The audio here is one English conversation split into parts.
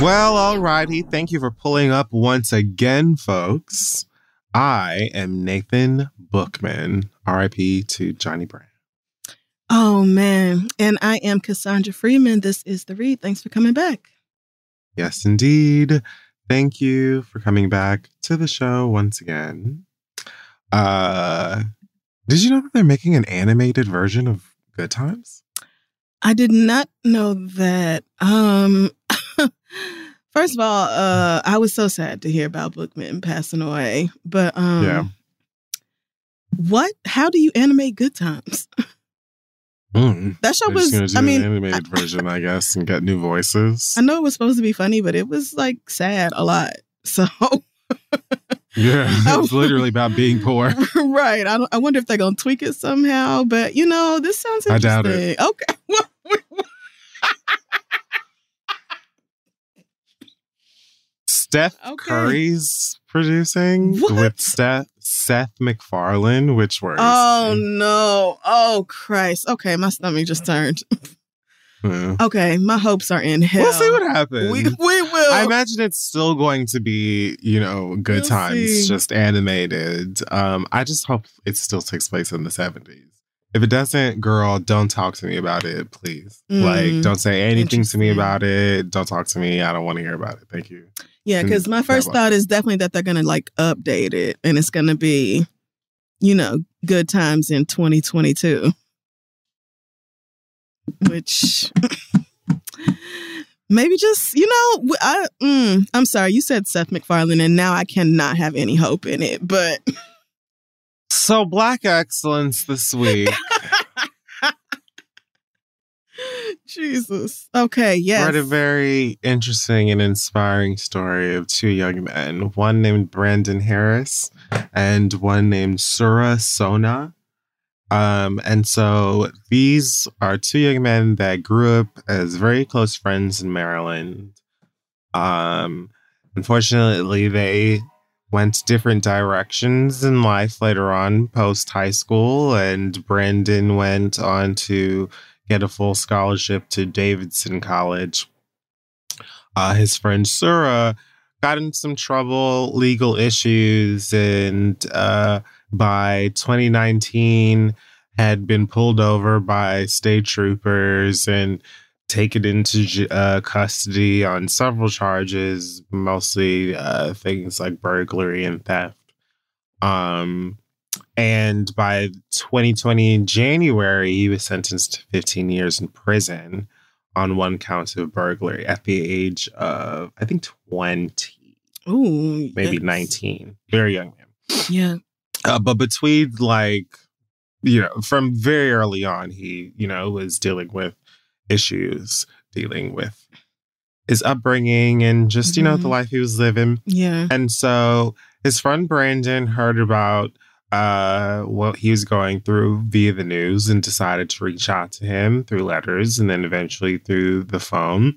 Well, alrighty. Thank you for pulling up once again, folks. I am Nathan Bookman, RIP to Johnny Brown. Oh, man. And I am Cassandra Freeman. This is The Read. Thanks for coming back. Yes, indeed. Thank you for coming back to the show once again. Uh, did you know that they're making an animated version of Good Times? I did not know that. Um, first of all, uh, I was so sad to hear about Bookman passing away. But um, Yeah. what? How do you animate Good Times? Mm. That show They're was. I mean, an animated version, I guess, and get new voices. I know it was supposed to be funny, but it was like sad a lot. So Yeah, it was literally about being poor. right. I don't, I wonder if they're gonna tweak it somehow. But you know, this sounds I doubt it. Okay. Steph Okay. Curry's producing What? with Seth Seth MacFarlane, which works. Oh no. Oh Christ. Okay, my stomach just turned. Yeah. Okay, my hopes are in hell. We'll see what happens. we, we will. I imagine it's still going to be, you know, good We'll times, see. just animated. Um, I just hope it still takes place in the 70s. If it doesn't, girl, don't talk to me about it, please. Mm. Like, don't say anything to me about it. Don't talk to me. I don't want to hear about it. Thank you. yeah, because my first thought is definitely that they're gonna like update it and it's gonna be, you know, good times in 2022. Which maybe just, you know, I mm, I'm sorry, you said Seth MacFarlane and now I cannot have any hope in it, but So, Black Excellence this week. Jesus. Okay, yes. Read a very interesting and inspiring story of two young men, one named Brandon Harris and one named Sura Sona. Um, and so these are two young men that grew up as very close friends in Maryland. Um, unfortunately, they went different directions in life later on, post high school, and Brandon went on to get a full scholarship to Davidson College. Uh, his friend Sura got in some trouble, legal issues, and uh, by 2019 had been pulled over by state troopers and taken into uh, custody on several charges, mostly uh, things like burglary and theft. Um, and by 2020 January, he was sentenced to 15 years in prison on one count of burglary at the age of, I think, 20, Ooh, maybe yes. 19. Very young man. Yeah. Uh, but between like, you know, from very early on, he, you know, was dealing with issues, dealing with his upbringing and just, you know, the Mhm. life he was living. Yeah. And so his friend Brandon heard about uh, what he was going through via the news and decided to reach out to him through letters and then eventually through the phone.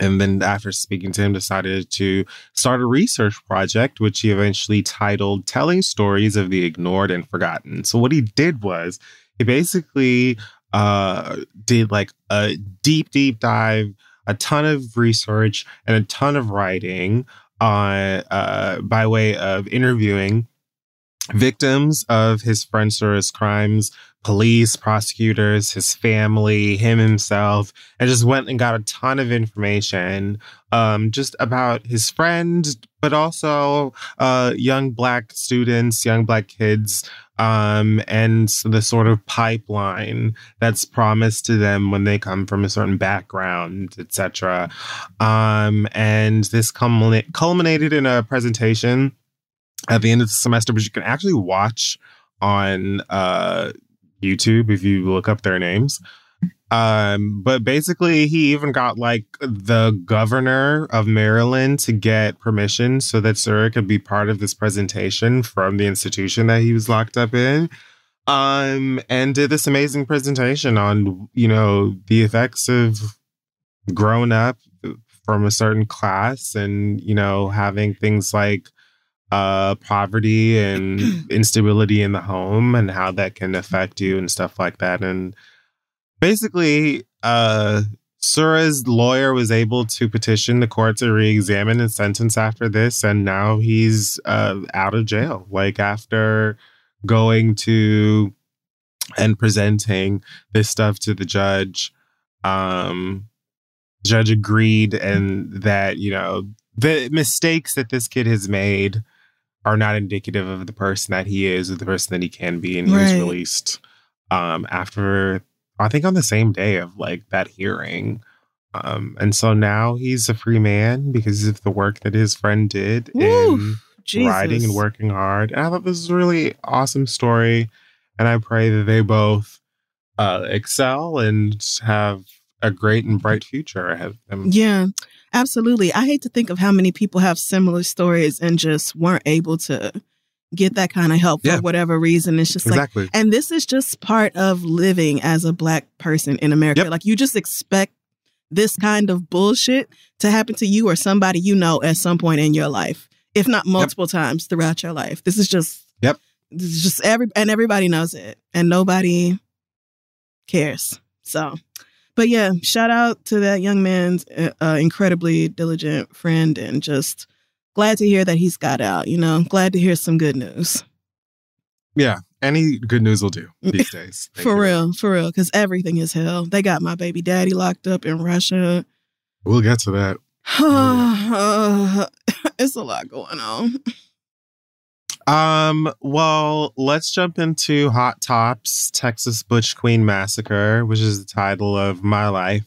And then after speaking to him, decided to start a research project, which he eventually titled Telling Stories of the Ignored and Forgotten. So what he did was he basically uh, did like a deep, deep dive, a ton of research and a ton of writing on uh, by way of interviewing victims of his Sura's crimes, police, prosecutors, his family, him himself, and just went and got a ton of information um, just about his friend, but also uh, young black students, young black kids, um, and the sort of pipeline that's promised to them when they come from a certain background, etc. Um, and this culmina- culminated in a presentation at the end of the semester, which you can actually watch on uh, YouTube if you look up their names. Um, but basically, he even got like the governor of Maryland to get permission so that Sura could be part of this presentation from the institution that he was locked up in. Um, and did this amazing presentation on, you know, the effects of growing up from a certain class and, you know, having things like uh poverty and instability in the home and how that can affect you and stuff like that and basically uh Sura's lawyer was able to petition the court to re-examine his sentence after this, and now he's uh, out of jail. Like after going to and presenting this stuff to the judge, um, judge agreed, and that you know the mistakes that this kid has made are not indicative of the person that he is or the person that he can be, and he was released um, after I think on the same day of like that hearing. Um, and so now he's a free man because of the work that his friend did Woo, in writing and working hard. And I thought this was a really awesome story. And I pray that they both uh, excel and have a great and bright future ahead of them. Yeah, absolutely. I hate to think of how many people have similar stories and just weren't able to get that kind of help Yeah. for whatever reason. It's just like, and this is just part of living as a black person in America. Yep. Like you just expect this kind of bullshit to happen to you or somebody you know at some point in your life, if not multiple times throughout your life. This is just Yep. This is just every and everybody knows it, and nobody cares. So, but yeah, shout out to that young man's uh, uh, incredibly diligent friend, and just glad to hear that he's got out. You know, glad to hear some good news. Yeah. Any good news will do these days. For you. real, for real, because everything is hell. They got my baby daddy locked up in Russia. We'll get to that. it's a lot going on. Um, well, let's jump into Hot Tops Texas Butch Queen Massacre, which is the title of my life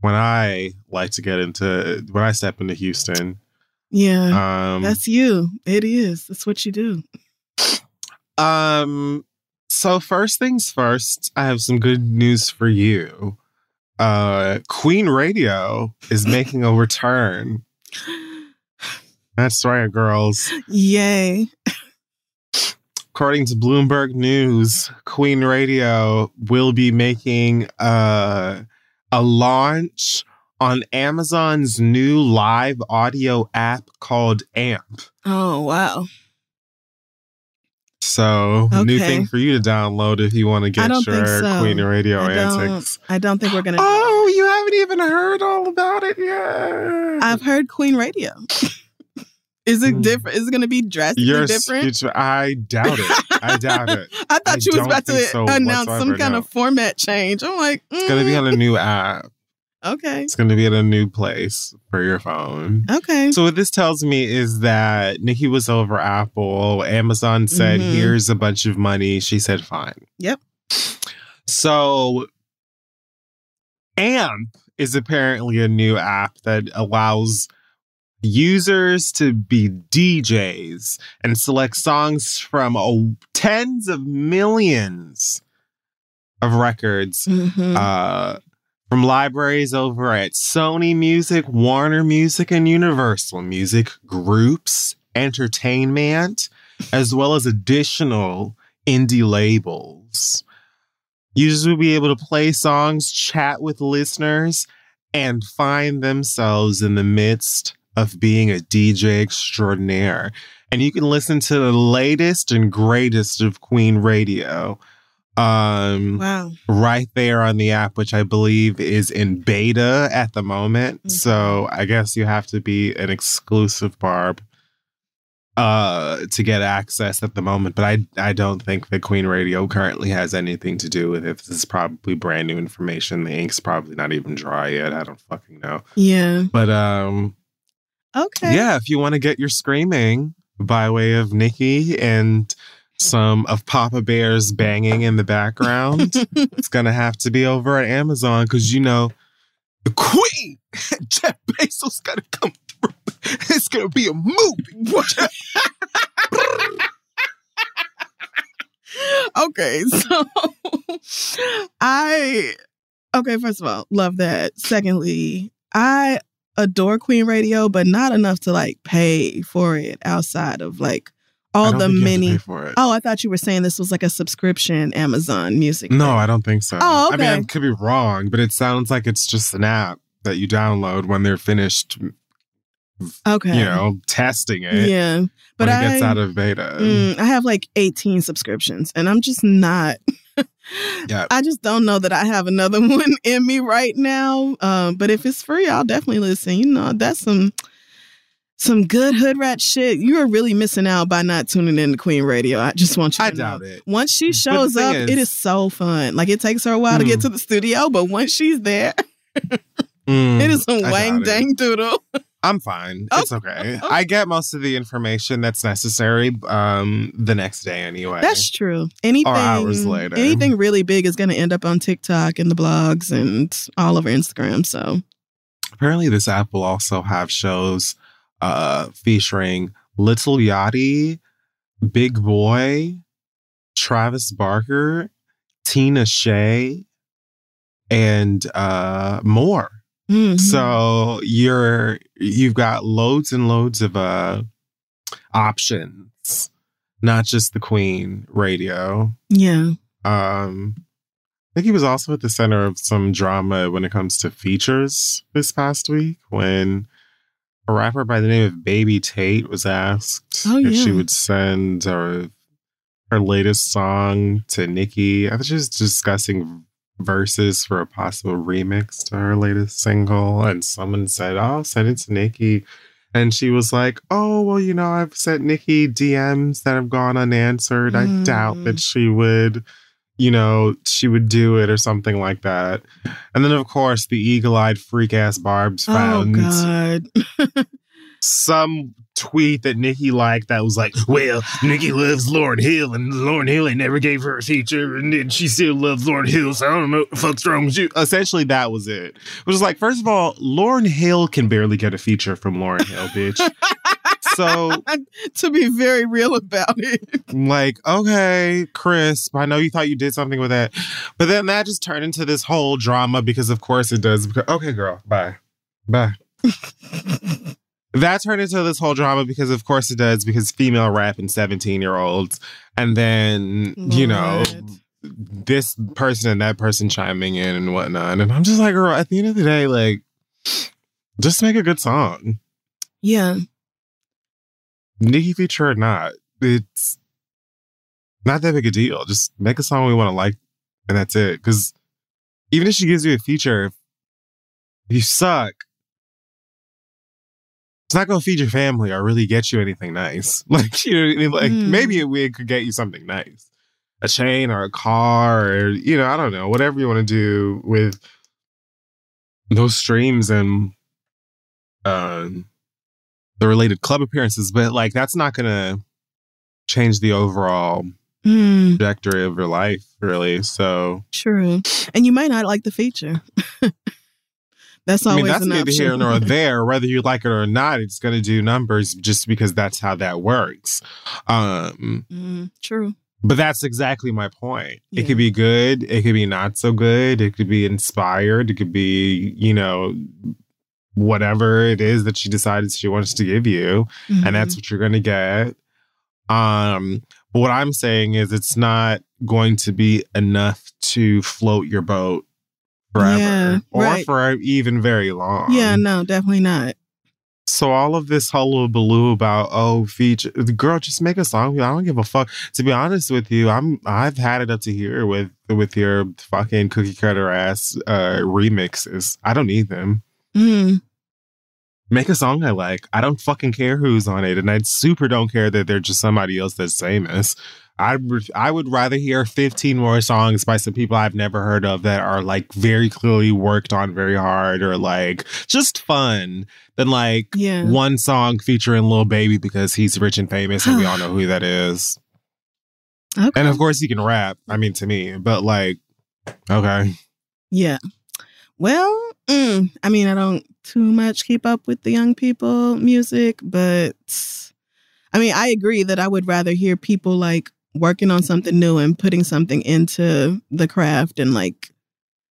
when I like to get into when I step into Houston. Yeah, Um that's you. It is. That's what you do. um so first things first, I have some good news for you. Uh Queen Radio is making a return. That's right, girls. Yay. according to Bloomberg News, Queen Radio will be making uh, a launch on Amazon's new live audio app called AMP. Oh wow. So, new thing for you to download if you want to get your so. Queen Radio I antics. I don't think we're gonna. Oh, you haven't even heard all about it yet. I've heard Queen Radio. is it Mm. different? Is it gonna be drastically You're, different? I doubt it. I doubt it. I thought I you was about to so announce some kind no. of format change. I'm like, It's going to be mm, on a new app. Okay, It's going to be at a new place for your phone. okay. So what this tells me is that Nicki was over Apple. Amazon said, Mhm. "Here's a bunch of money." She said, "Fine." Yep. So AMP is apparently a new app that allows users to be DJs and select songs from oh, tens of millions of records Mhm. uh, from libraries over at Sony Music, Warner Music, and Universal Music groups, entertainment, as well as additional indie labels. Users will be able to play songs, chat with listeners, and find themselves in the midst of being a DJ extraordinaire. And you can listen to the latest and greatest of Queen Radio. Um, wow. right there on the app, which I believe is in beta at the moment. Mhm. So I guess you have to be an exclusive Barb uh to get access at the moment. But I I don't think that Queen Radio currently has anything to do with it. This is probably brand new information. The ink's probably not even dry yet. I don't fucking know. Yeah. But um Okay. yeah, if you want to get your screaming by way of Nicki and some of Papa Bear's banging in the background, it's gonna have to be over at Amazon because you know the Queen, Jeff Bezos, gotta come through. It's gonna be a movie. okay, so I okay, first of all, love that. Secondly, I adore Queen Radio, but not enough to like pay for it outside of like all the think you have to many for it. Oh, I thought you were saying this was like a subscription Amazon music. No, thing. I don't think so. Oh, okay. I mean, I could be wrong, but it sounds like it's just an app that you download when they're finished, okay. you know, testing it. Yeah. But I it gets out of beta. Mm, I have like 18 subscriptions and I'm just not Yeah. I just don't know that I have another one in me right now. Um, but if it's free, I'll definitely listen. You know, that's some some good hood rat shit. You are really missing out by not tuning in to Queen Radio. I just want you to I know. doubt it. Once she shows up, is- it is so fun. Like it takes her a while to get Mm. to the studio, but once she's there, Mm, it is some wang dang doodle. I'm fine. Oh, It's okay. oh. I get most of the information that's necessary um the next day anyway. That's true. Anything or hours later. anything really big is going to end up on TikTok and the blogs and all over Instagram. So Apparently this app will also have shows uh featuring Lil Yachty, Big Boy, Travis Barker, Tinashe, and uh more. mhm. So you're you've got loads and loads of uh options, not just the Queen radio. yeah, Um I think he was also at the center of some drama when it comes to features this past week when a rapper by the name of Baby Tate was asked Oh, if she would send her her latest song to Nicki. I was just discussing verses for a possible remix to her latest single, and someone said, "Oh, send it to Nicki." And she was like, "Oh, well, you know, I've sent Nicki DMs that have gone unanswered. I doubt Mm. that she would, you know, she would do it or something like that." And then, of course, the eagle-eyed freak ass Barb's oh found god, some tweet that Nicki liked that was like, well, Nicki loves Lauryn Hill and Lauryn Hill ain't never gave her a feature and then she still loves Lauryn Hill, so I don't know what the fuck's wrong with you. Essentially, that was it. It was like, first of all, Lauryn Hill can barely get a feature from Lauryn Hill, bitch. so, to be very real about it. like, okay, Chris, I know you thought you did something with that. But then that just turned into this whole drama because, of course, it does. Okay, girl, bye. Bye. that turned into this whole drama because of course it does because female rap and 17 year olds and then you know this person and that person chiming in and whatnot and i'm just like girl at the end of the day like just make a good song. Yeah, Nicki feature or not it's not that big a deal. Just make a song we want to like and that's it. Because even if she gives you a feature if you suck it's not gonna feed your family or really get you anything nice. Like you know, I mean? like Mm. maybe a wig could get you something nice, a chain or a car or you know, I don't know, whatever you want to do with those streams and um the related club appearances. But like that's not gonna change the overall Mm, trajectory of your life, really. So true. And you might not like the feature. that's always I mean, that's an neither option. here nor there. Whether you like it or not, it's going to do numbers just because that's how that works. Um, Mm, true. but that's exactly my point. Yeah. It could be good. It could be not so good. It could be inspired. It could be, you know, whatever it is that she decides she wants to give you, and that's what you're going to get. Um, but what I'm saying is, it's not going to be enough to float your boat forever Yeah, or right. for even very long. Yeah, no, definitely not. So all of this hullabaloo about oh feature the girl just make a song. I don't give a fuck. To be honest with you, I'm I've had it up to here with with your fucking cookie cutter ass uh remixes. I don't need them. Mm, Make a song I like. I don't fucking care who's on it, and I super don't care that they're just somebody else that's famous. I would I would rather hear 15 more songs by some people I've never heard of that are like very clearly worked on very hard or like just fun than like yeah. one song featuring Lil Baby because he's rich and famous and we all know who that is. Okay. And of course he can rap. I mean to me, but like okay. Yeah. Well, mm, I mean, I don't too much keep up with the young people music, but I mean, I agree that I would rather hear people like working on something new and putting something into the craft and like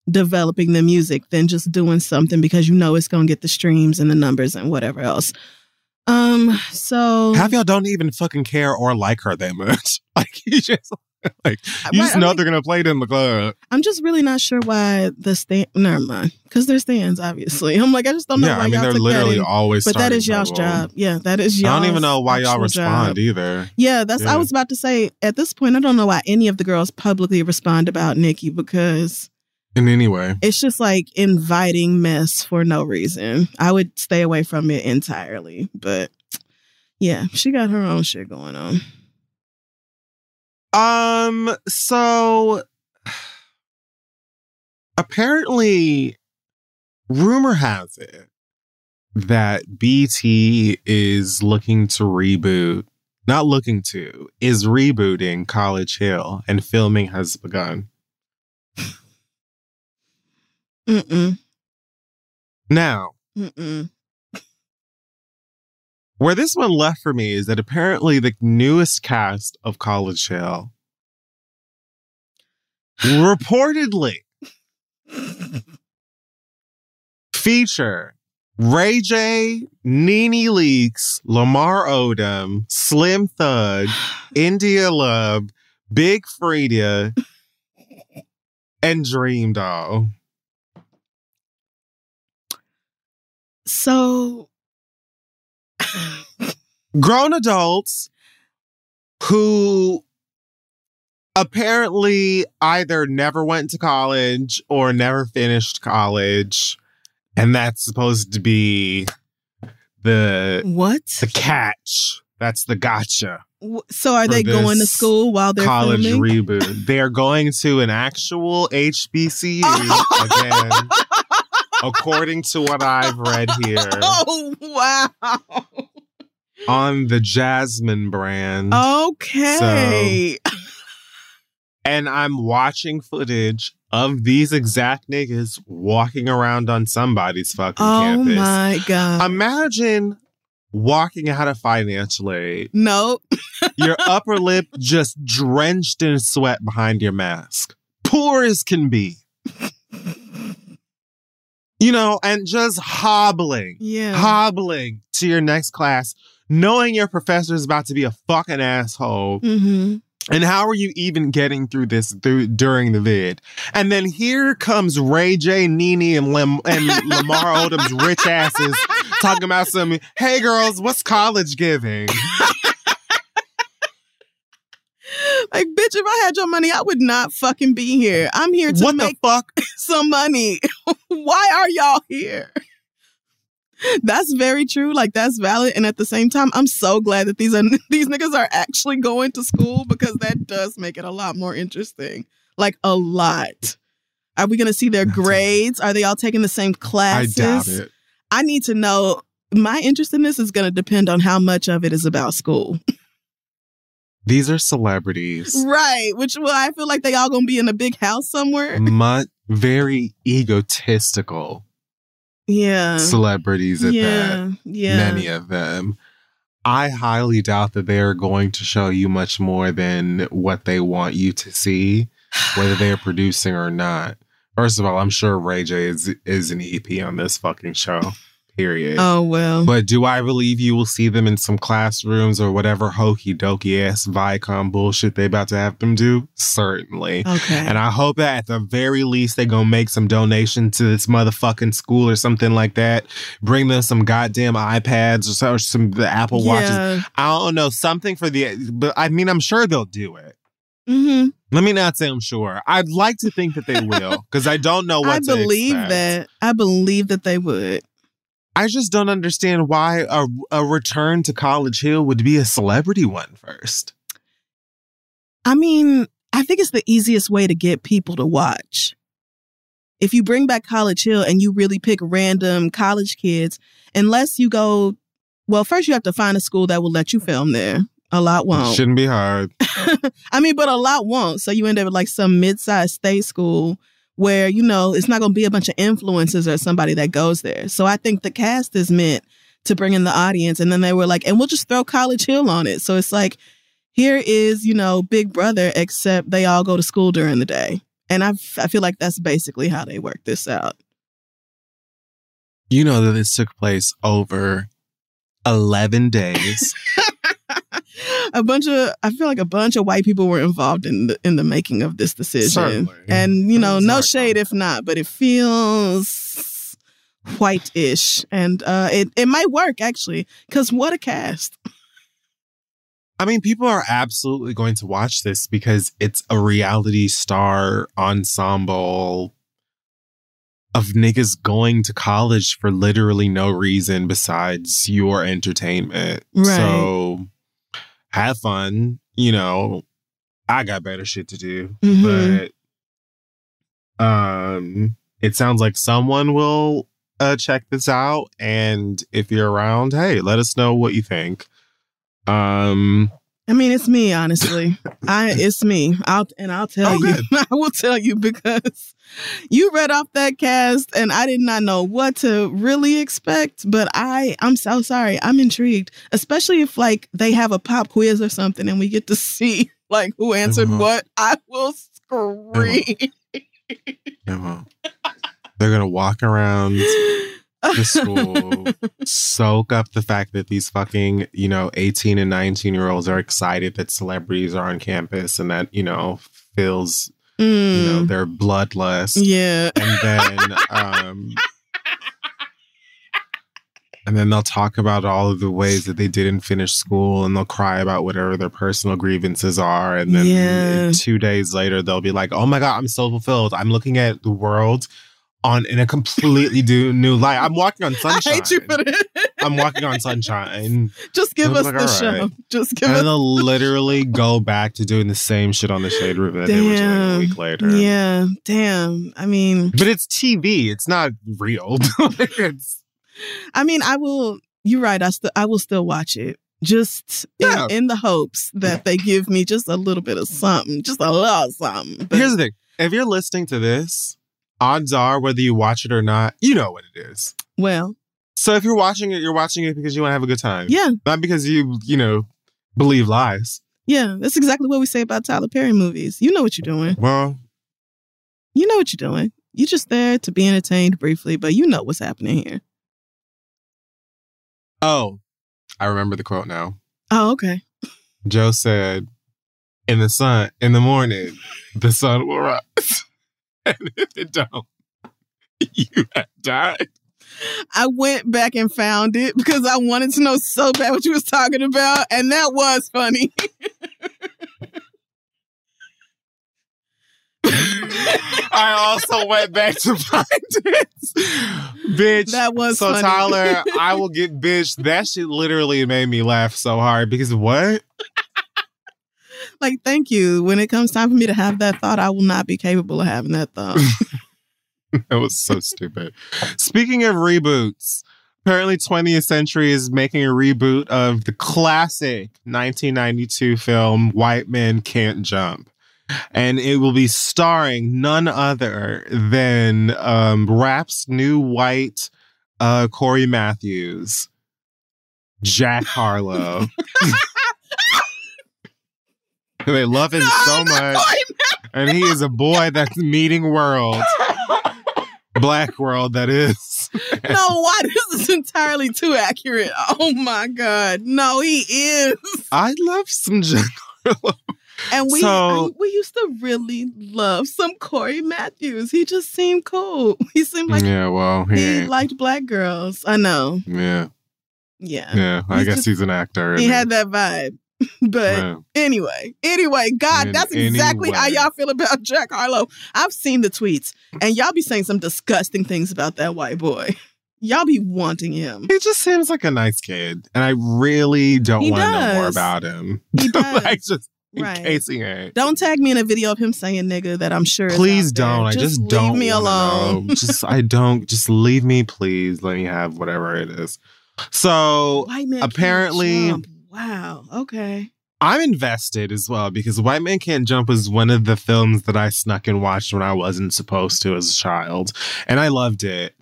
developing the music than just doing something because you know it's going to get the streams and the numbers and whatever else. Um, so Half y'all don't even fucking care or like her that much. Like you just like uh, you just know like- they're gonna play it in the club. I'm just really not sure why the stand. Never mind, because they're stands. Obviously, I'm like I just don't know yeah, why I mean y'all they're literally that in. always. But that is y'all's job. Yeah, that is y'all. I don't even know why y'all respond either. Yeah, that's. Yeah. I was about to say. At this point, I don't know why any of the girls publicly respond about Nicki because In any way, it's just like inviting mess for no reason. I would stay away from it entirely. But yeah, she got her own shit going on. Um, so apparently, rumor has it that BT is looking to reboot, not looking to, is rebooting College Hill and filming has begun. Mm-mm. Now, Mm-mm. Where this one left for me is that apparently the newest cast of College Hill reportedly feature Ray J, Nene Leakes, Lamar Odom, Slim Thug, India Love, Big Freedia, and DreamDoll. So Grown adults who apparently either never went to college or never finished college. And that's supposed to be the what? the catch. That's the gotcha. So are they going to school while they're college filming? reboot. They're going to an actual HBCU again, according to what I've read here Oh wow. On the Jasmine brand. Okay. And I'm watching footage of these exact niggas walking around on somebody's fucking oh campus. Oh my god. Imagine walking out of financial aid, no. your upper lip just drenched in sweat behind your mask, poor as can be. You know, and just hobbling, Yeah. hobbling to your next class, knowing your professor is about to be a fucking asshole. mm-hmm. And how are you even getting through this through during the vid? And then here comes Ray J, Nene, and, Lam- and Lamar Odom's rich asses talking about some. Hey girls, what's college giving? Like, bitch, if I had your money, I would not fucking be here. I'm here to What make the fuck? some money. Why are y'all here? That's very true. Like that's valid. And at the same time, I'm so glad that these are these niggas are actually going to school because that does make it a lot more interesting. Like a lot. Are we gonna see their That's it. grades? Are they all taking the same classes? I doubt it. I need to know. My interest in this is gonna depend on how much of it is about school. These are celebrities, Right. Which well, I feel like they all gonna be in a big house somewhere. Mu- very egotistical Yeah. celebrities at that. yeah. Yeah. Many of them. I highly doubt that they are going to show you much more than what they want you to see, whether they are producing or not. First of all, I'm sure Ray J is is an EP on this fucking show. Period. Oh well. But do I believe you will see them in some classrooms or whatever hokey dokey ass Viacom bullshit they about to have them do? Certainly. okay. And I hope that at the very least they gonna make some donation to this motherfucking school or something like that. Bring them some goddamn iPads or some, or some the Apple Watches. yeah. I don't know something for the. But I mean, I'm sure they'll do it. hmm Let me not say I'm sure. I'd like to think that they will because I don't know what I believe expect. that. I believe that they would. I just don't understand why a, a return to College Hill would be a celebrity one first. I mean, I think it's the easiest way to get people to watch. If you bring back College Hill and you really pick random college kids, unless you go, well, first you have to find a school that will let you film there. A lot won't. Shouldn't be hard. I mean, but a lot won't. So you end up with like some mid-sized state school where, you know, it's not going to be a bunch of influencers or somebody that goes there. So I think the cast is meant to bring in the audience. And then they were like, and we'll just throw College Hill on it. So it's like, here is, you know, Big Brother, except they all go to school during the day. And I, I feel like that's basically how they work this out. You know that this took place over 11 days. a bunch of I feel like a bunch of white people were involved in the in the making of this decision. Certainly. And you know, That's no shade if not, but it feels white-ish and uh it it might work actually cuz what a cast. I mean, people are absolutely going to watch this because it's a reality star ensemble of niggas going to college for literally no reason besides your entertainment. Right. So have fun. You know, I got better shit to do. Mhm. But um it sounds like someone will uh check this out. And if you're around, hey, let us know what you think. Um I mean, it's me, honestly. I it's me. I'll and I'll tell Oh, you. good. I will tell you because you read off that cast and I did not know what to really expect, but I I'm so sorry. I'm intrigued, especially if like they have a pop quiz or something and we get to see like who answered what. I will scream. Well, they're gonna walk around the school, soak up the fact that these fucking, you know, 18 and 19 year olds are excited that celebrities are on campus and that, you know, fills, you know, Mm, their bloodlust. yeah. And then um and then they'll talk about all of the ways that they didn't finish school and they'll cry about whatever their personal grievances are. And then Yeah. two days later, they'll be like, oh my God, I'm so fulfilled. I'm looking at the world on in a completely do, new light. I'm walking on sunshine. I hate you for this. I'm walking on sunshine. Just give us like, the show. right. Just give And us then they'll literally go back to doing the same shit on the shade room that they were doing a week later. Yeah, damn. I mean, But it's TV. It's not real. it's, I mean, I will. You're right. I still, I will still watch it, just in- Yeah. in, the hopes that they give me just a little bit of something, just a little something. But Here's the thing. If you're listening to this, odds are whether you watch it or not, you know what it is. well, So if you're watching it, you're watching it because you want to have a good time. yeah, Not because you, you know, believe lies. yeah. That's exactly what we say about Tyler Perry movies. You know what you're doing. Well, You know what you're doing. You're just there to be entertained briefly, but you know what's happening here. oh, I remember the quote now. Oh, okay. Joe said, "In the sun, in the morning, the sun will rise, and if it don't, you have died." I went back and found it because I wanted to know so bad what you was talking about, and that was funny. I also went back to find it, bitch. That was so funny. Tyler, I will get bitch. That shit literally made me laugh so hard because what? Like, thank you. When it comes time for me to have that thought, I will not be capable of having that thought. That was so stupid. Speaking of reboots, apparently 20th Century is making a reboot of the classic 1992 film White Men Can't Jump. And it will be starring none other than um, rap's new white uh, Cory Matthews, Jack Harlow. they love him so much. And he is a boy that's meeting world. Black world, that is. no, why this is entirely too accurate. Oh my god. No, he is. I love some Harlow. And we So- I- we used to really love some Cory Matthews. He just seemed cool. He seemed like yeah, well, he, he liked black girls. I know. yeah, Yeah. yeah. I He's guess just- he's an actor. He and- had that vibe. But anyway, anyway, God, In that's exactly how y'all feel about Jack Harlow. I've seen the tweets, and y'all be saying some disgusting things about that white boy. Y'all be wanting him. He just seems like a nice kid, and I really don't want to know more about him. He does. like just in Right. case he ain't. Don't tag me in a video of him saying nigga that I'm sure. Please don't. I just, leave don't Leave me alone. know. just I don't. Just leave me, please. Let me have whatever it is. So White man. Can't apparently-. Wow. Okay. I'm invested as well because White Man Can't Jump was one of the films that I snuck and watched when I wasn't supposed to as a child. And I loved it.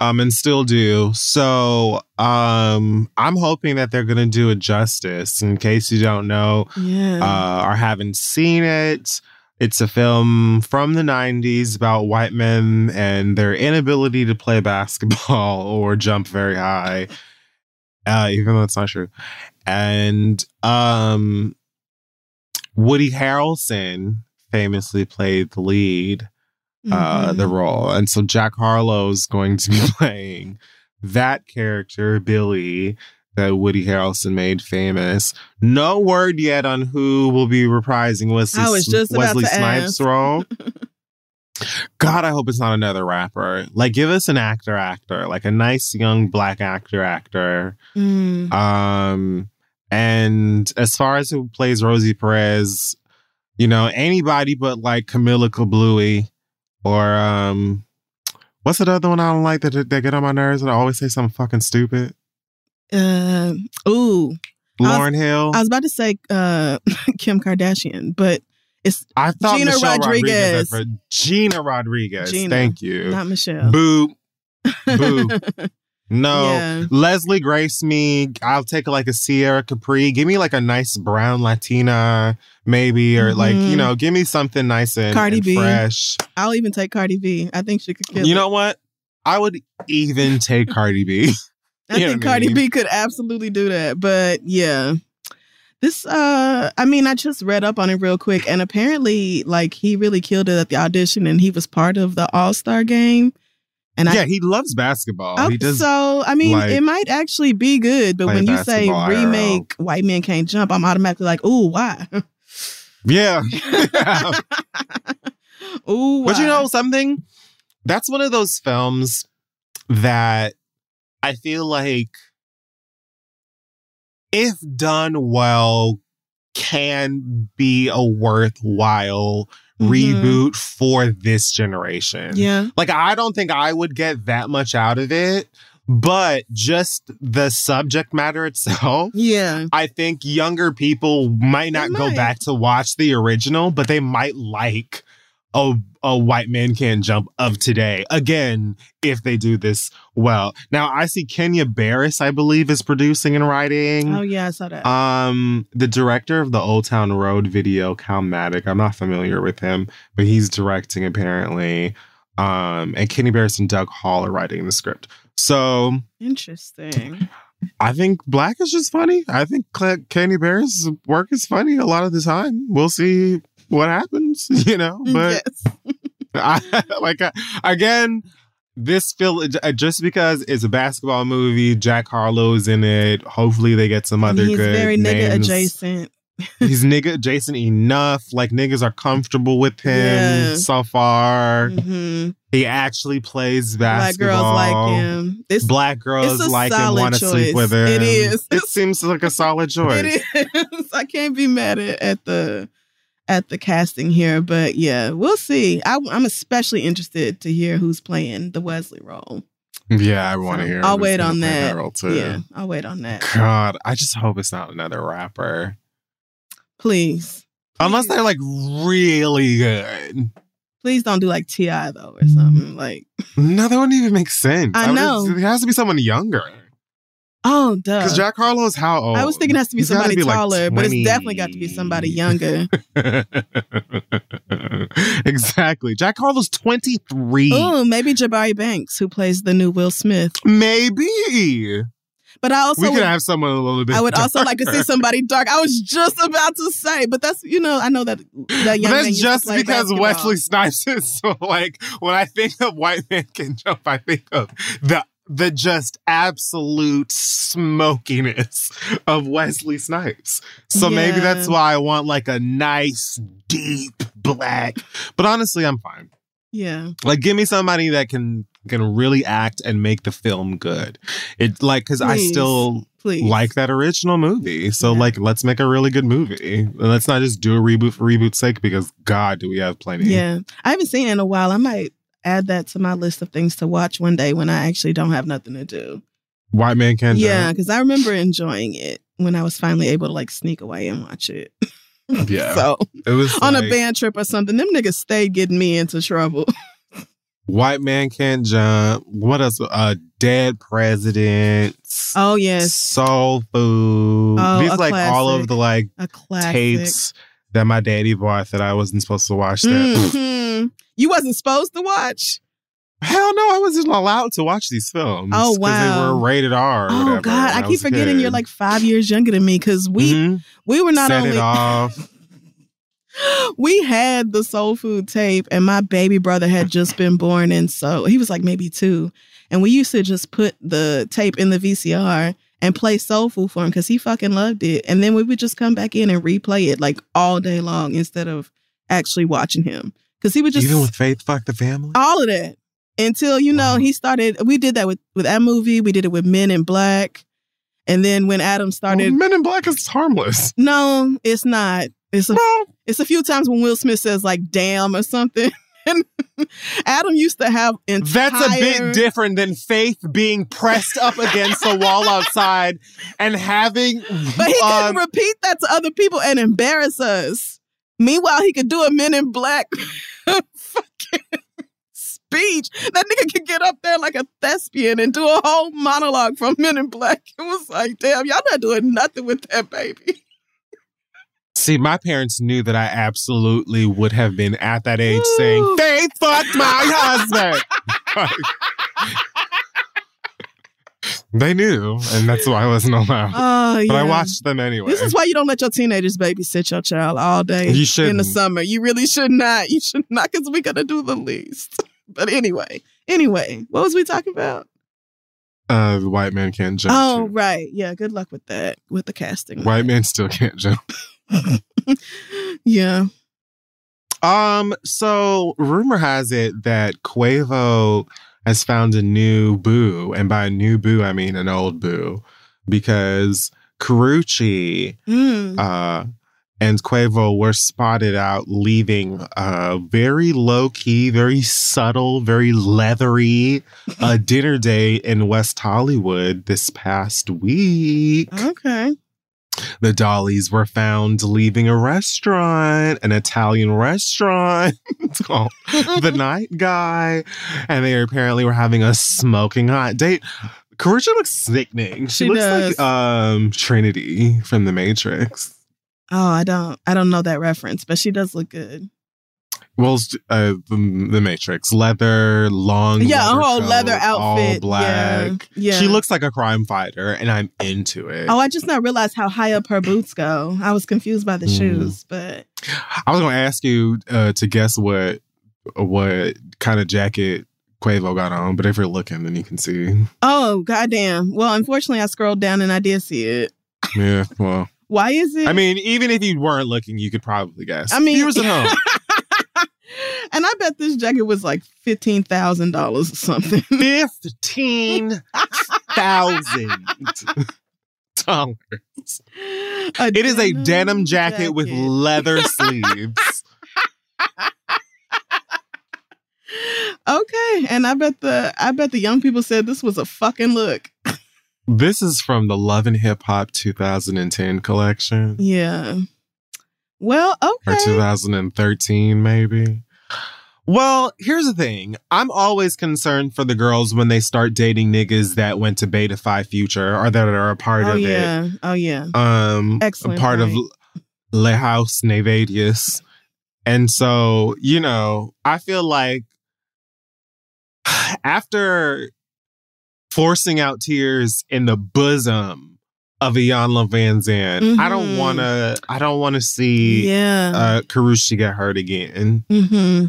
Um and still do. So um I'm hoping that they're gonna do it justice. In case you don't know Yeah. uh or haven't seen it. It's a film from the 90s about white men and their inability to play basketball or jump very high. Uh, even though it's not true. And um, Woody Harrelson famously played the lead, uh, the Mhm. role, and so Jack Harlow's going to be playing that character, Billy, that Woody Harrelson made famous. No word yet on who will be reprising Wesley, I was just Wesley Snipes' ask. role. God, I hope it's not another rapper. Like, give us an actor, actor, like a nice young black actor, actor. Mm. Um, and as far as who plays Rosie Perez, you know, anybody but like Camilla Kablooey or um, what's the other one I don't like that that get on my nerves and I always say something fucking stupid. Uh, ooh, I was- Lauryn Hill. I was about to say uh, Kim Kardashian, but it's I thought Gina Michelle Rodriguez. Rodriguez. Gina Rodriguez. Gina, Thank you. not Michelle. Boo. boo. No. Yeah. Leslie Grace me. I'll take like a Sierra Capri. Give me like a nice brown Latina, maybe, or like, you Mhm. know, give me something nice and, Cardi and B. fresh. I'll even take Cardi B. I think she could kill. You it. know what? I would even take Cardi B. I you think I Cardi mean? B could absolutely do that. But yeah. This uh I mean, I just read up on it real quick and apparently like he really killed it at the audition and he was part of the All-Star game. And yeah, I he loves basketball. Oh, he does. so I mean, like, it might actually be good, but when you say basketball IRL. remake White men Can't Jump, I'm automatically like, "Ooh, why?" yeah. Ooh, But you know something? That's one of those films that I feel like, if done well, can be a worthwhile Mhm. reboot for this generation. yeah, Like, I don't think I would get that much out of it, but just the subject matter itself. yeah, I think younger people might not go back to watch the original, but they might like a a white man can't jump of today. Again, if they do this well. Now I see Kenya Barris, I believe, is producing and writing. oh yeah, I saw that. Um, the director of the Old Town Road video, Calmatic. I'm not familiar with him, but he's directing apparently. Um, and Kenya Barris and Doug Hall are writing the script. So Interesting. I think Black is just funny. I think Kenya Barris' work is funny a lot of the time. We'll see what happens, you know. But yes, I, like uh, again, this feel uh, just because it's a basketball movie, Jack Harlow's in it. Hopefully, they get some other he's good very nigga names. adjacent. He's nigga adjacent enough. Like niggas are comfortable with him Yeah. so far. hmm He actually plays basketball. Black girls like him. This Black girls It's like him, want to sleep with him. It is. It seems like a solid choice. it is. I can't be mad at, at the at the casting here, but yeah, we'll see. I, I'm especially interested to hear who's playing the Wesley role. Yeah, I want to So, hear. I'll wait on that. Yeah, I'll wait on that. God, I just hope it's not another rapper. Please, Unless they're like really good. please don't do like Ti though or something like. No, that wouldn't even make sense. I know. It has to be someone younger. Oh, duh. Because Jack Harlow is how old? I was thinking it has to be He's somebody be, like, taller, but it's definitely got to be somebody younger. exactly. Jack Harlow's 23. oh, maybe Jabari Banks, who plays the new Will Smith. Maybe. But I also we would, could have someone a little bit I would also like to see somebody dark. I was just about to say, but that's you know I know that that young But that's just because basketball. Wesley Snipes is so like when I think of White Man Can Jump, I think of the the just absolute smokiness of Wesley Snipes. So maybe that's why I want like a nice deep black. But honestly, I'm fine. Yeah, Like give me somebody that can can really act and make the film good. It like cuz I still please. like that original movie. So Yeah. like let's make a really good movie. And let's not just do a reboot for reboot's sake because god do we have plenty. Yeah, I haven't seen it in a while. I might add that to my list of things to watch one day when I actually don't have nothing to do. White Man Can't jump. yeah, because I remember enjoying it when I was finally able to like sneak away and watch it. Yeah. so It was on a band trip or something, them niggas stayed getting me into trouble. White Man Can't Jump. What else? Uh Dead Presidents. oh yes, Soul Food. Oh, These like all of the like tapes that my daddy bought that I wasn't supposed to watch that. Mhm. You wasn't supposed to watch. Hell no, I wasn't allowed to watch these films. Oh, 'cause They wow. were rated R. or Oh God, when I keep was forgetting you're like five years younger than me because we Mhm. we were not set only it off. we had the soul food tape and my baby brother had just been born and so he was like maybe two and we used to just put the tape in the vcr and play soul food for him because he fucking loved it and then we would just come back in and replay it like all day long instead of actually watching him because he would just Even with Faith Fuck the Family. all of that until you know Wow. he started we did that with with that movie we did it with men in black and then when adam started Well, Men in Black is harmless. no it's not it's a No. it's a few times when Will Smith says like "damn" or something. And Adam used to have entire. That's a bit different than Faith being pressed up against the wall outside and having. But he um, couldn't repeat that to other people and embarrass us. Meanwhile, he could do a Men in Black fucking speech. That nigga could get up there like a thespian and do a whole monologue from Men in Black. It was like, damn, y'all not doing nothing with that baby. See, my parents knew that I absolutely would have been at that age saying, they fucked my husband. they knew, and that's why I wasn't allowed. Oh, yeah. But I watched them anyway. This is why you don't let your teenagers babysit your child all day You in the summer. You really should not. You should not because we're gonna do the least. But anyway, anyway, what was we talking about? uh, the white man can't jump. Oh, too. right. Yeah, good luck with that, with the casting. White man still can't jump. yeah. Um, so rumor has it that Quavo has found a new boo, and by a new boo I mean an old boo, because Karrueche Mm. uh and Quavo were spotted out leaving a very low key, very subtle, very leathery uh, dinner date in West Hollywood this past week. Okay. The Dollies were found leaving a restaurant, an Italian restaurant. it's called The Night Guy. And they apparently were having a smoking hot date. Karrueche looks sickening. She, She looks does. like um Trinity from The Matrix. Oh, I don't. I don't know that reference, but she does look good. Well, uh, the, the Matrix, leather, long, Yeah, her whole coat, leather all outfit. black. Yeah. yeah. She looks like a crime fighter, and I'm into it. Oh, I just not realized how high up her boots go. I was confused by the Mm. shoes, but I was going to ask you uh, to guess what what kind of jacket Quavo got on, but if you're looking, then you can see. oh goddamn. Well, unfortunately, I scrolled down and I did see it. Yeah, well, Why is it? I mean, even if you weren't looking, you could probably guess. I mean- viewers at home, and I bet this jacket was like fifteen thousand dollars or something. fifteen thousand dollars. It is a denim jacket, with leather sleeves. Okay, and I bet the I bet the young people said this was a fucking look. This is from the Love and Hip Hop 2010 collection Yeah. Well, okay. or 2013, maybe. Well, here's the thing. I'm always concerned for the girls when they start dating niggas that went to Beta Phi Future or that are a part oh of yeah. Oh yeah. it. Um, Excellent a part of. Le House Nevadius. And so, you know, I feel like after forcing out tears in the bosom of Iyanla Van Zandt, I don't Mhm. want to. I don't want to see Yeah. uh, Karrueche get hurt again. hmm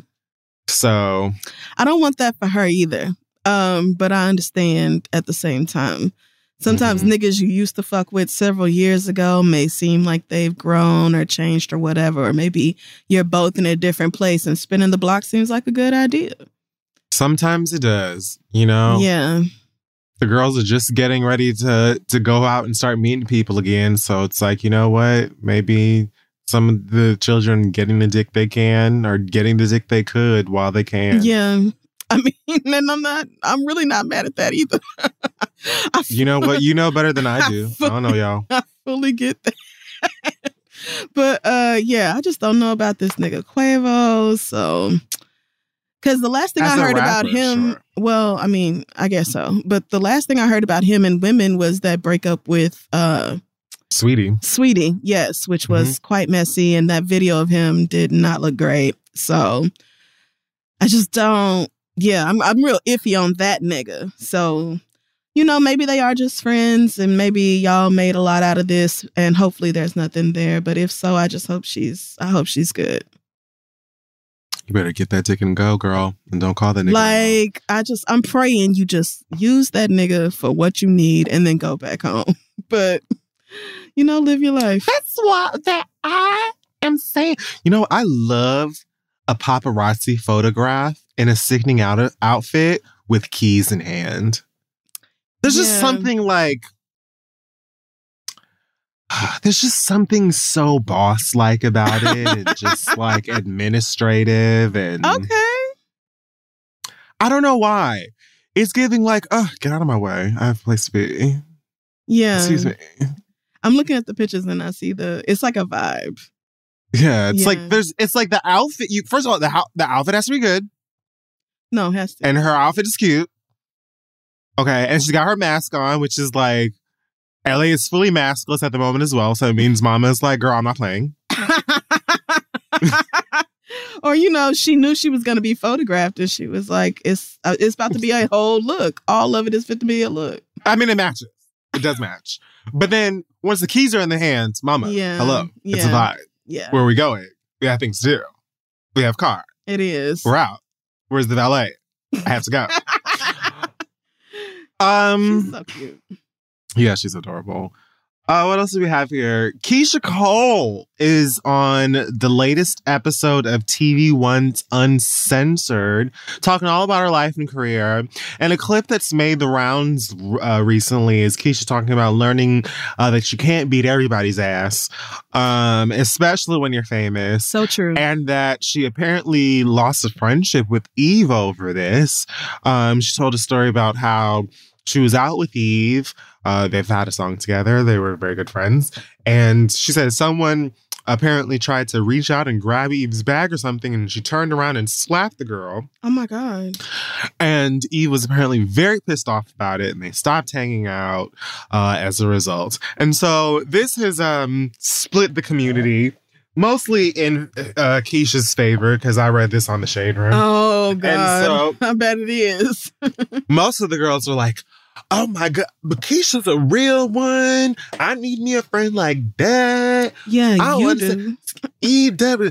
So I don't want that for her either. Um, but I understand at the same time. Sometimes Mhm. niggas you used to fuck with several years ago may seem like they've grown or changed or whatever, or maybe you're both in a different place and spinning the block seems like a good idea. sometimes it does. You know, Yeah. the girls are just getting ready to to go out and start meeting people again. So it's like, you know what? Maybe some of the children getting the dick they can or getting the dick they could while they can. Yeah. I mean, and I'm not, I'm really not mad at that either. You know what? You know better than I do. I don't know, y'all. I fully get that. but uh yeah, I just don't know about this nigga Quavo. So because the last thing As I heard about him, sure. well, I mean, I guess so. But the last thing I heard about him and women was that breakup with uh Saweetie. Saweetie, yes, which was Mm-hmm. quite messy, and that video of him did not look great. So I just don't yeah, I'm I'm real iffy on that nigga. So, you know, maybe they are just friends and maybe y'all made a lot out of this and hopefully there's nothing there. But if so, I just hope she's I hope she's good. You better get that dick and go, girl. And don't call that nigga. Like, I just I'm praying you just use that nigga for what you need and then go back home. But you know, live your life. That's what that I am saying. You know, I love a paparazzi photograph in a sickening out- outfit with keys in hand. There's just something like there's just something so boss like about it, just like administrative and Okay. I don't know why. It's giving like, oh, get out of my way. I have a place to be. Yeah. Excuse me. I'm looking at the pictures and I see the it's like a vibe. Yeah, it's Yeah. like there's it's like the outfit you first of all the the outfit has to be good No, it has to. and her outfit is cute. Okay, and she's got her mask on, which is like LA is fully maskless at the moment as well, so it means Mama's like, "Girl, I'm not playing." or you know, she knew she was going to be photographed, and she was like, "It's uh, it's about to be a whole look. All of it is fit to be a look." I mean, it matches. It does match. But then once the keys are in the hands, Mama, Yeah, hello, it's a yeah. vibe. Yeah, Where are we going? We have things to do. We have car. it is. We're out. Where's the valet? I have to go. um She's so cute. Yeah, she's adorable. Uh, what else do we have here? Keyshia Cole is on the latest episode of TV One's Uncensored, talking all about her life and career. And a clip that's made the rounds uh, recently is Keyshia talking about learning uh, that you can't beat everybody's ass, um, especially when you're famous So true. and that she apparently lost a friendship with Eve over this. Um, she told a story about how she was out with Eve. Uh, they've had a song together. They were very good friends. And she said someone apparently tried to reach out and grab Eve's bag or something, and she turned around and slapped the girl. oh my god. And Eve was apparently very pissed off about it, and they stopped hanging out uh, as a result. And so this has um, split the community. Mostly in uh, Keyshia's favor, because I read this on the Shade Room. Oh god. so- I bet it is. Most of the girls were like, "Oh my god, but Keyshia's a real one. I need me a friend like that." Yeah, I you want do. E W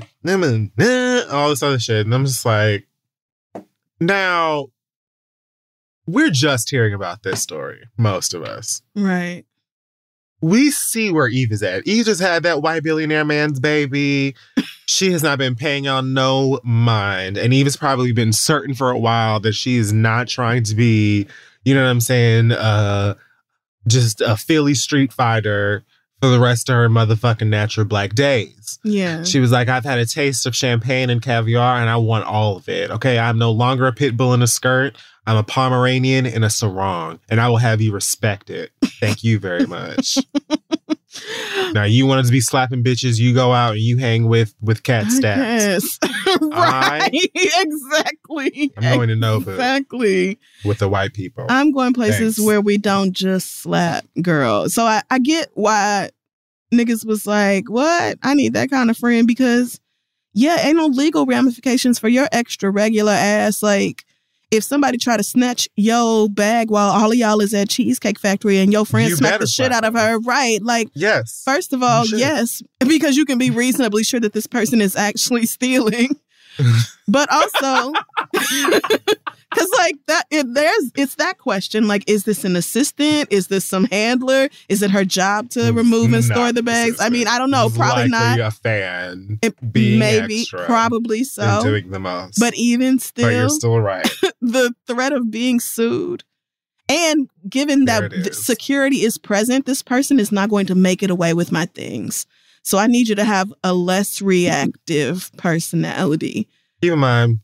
all this other shit, and I'm just like, now we're just hearing about this story. Most of us. Right. we see where Eve is at. Eve just had that white billionaire man's baby. She has not been paying y'all no mind. And Eve has probably been certain for a while that she is not trying to be, you know what I'm saying, uh, just a Philly street fighter for the rest of her motherfucking natural black days. Yeah. She was like, I've had a taste of champagne and caviar and I want all of it. Okay. I'm no longer a pit bull in a skirt. I'm a Pomeranian in a sarong and I will have you respect it. Thank you very much. now you wanted to be slapping bitches. You go out and you hang with, with cat stats. Yes. right. exactly. I'm going to Nobu Exactly. with the white people. I'm going places Thanks. where we don't just slap girls. So I, I get why niggas was like, what? I need that kind of friend because, yeah, ain't no legal ramifications for your extra regular ass. Like, if somebody try to snatch your bag while all of y'all is at Cheesecake Factory and your friend You smack the shit out of her, right? Like, yes. First of all, yes, because you can be reasonably sure that this person is actually stealing. but also, because like that, it, there's it's that question: like, is this an assistant? Is this some handler? Is it her job to remove and store the bags? I mean, I don't know. It's Probably not. a fan It- maybe, probably so. doing the most. But even still, But you're still, right. the threat of being sued. And given There that is. security is present, this person is not going to make it away with my things. So I need you to have a less reactive personality. Keep in mind,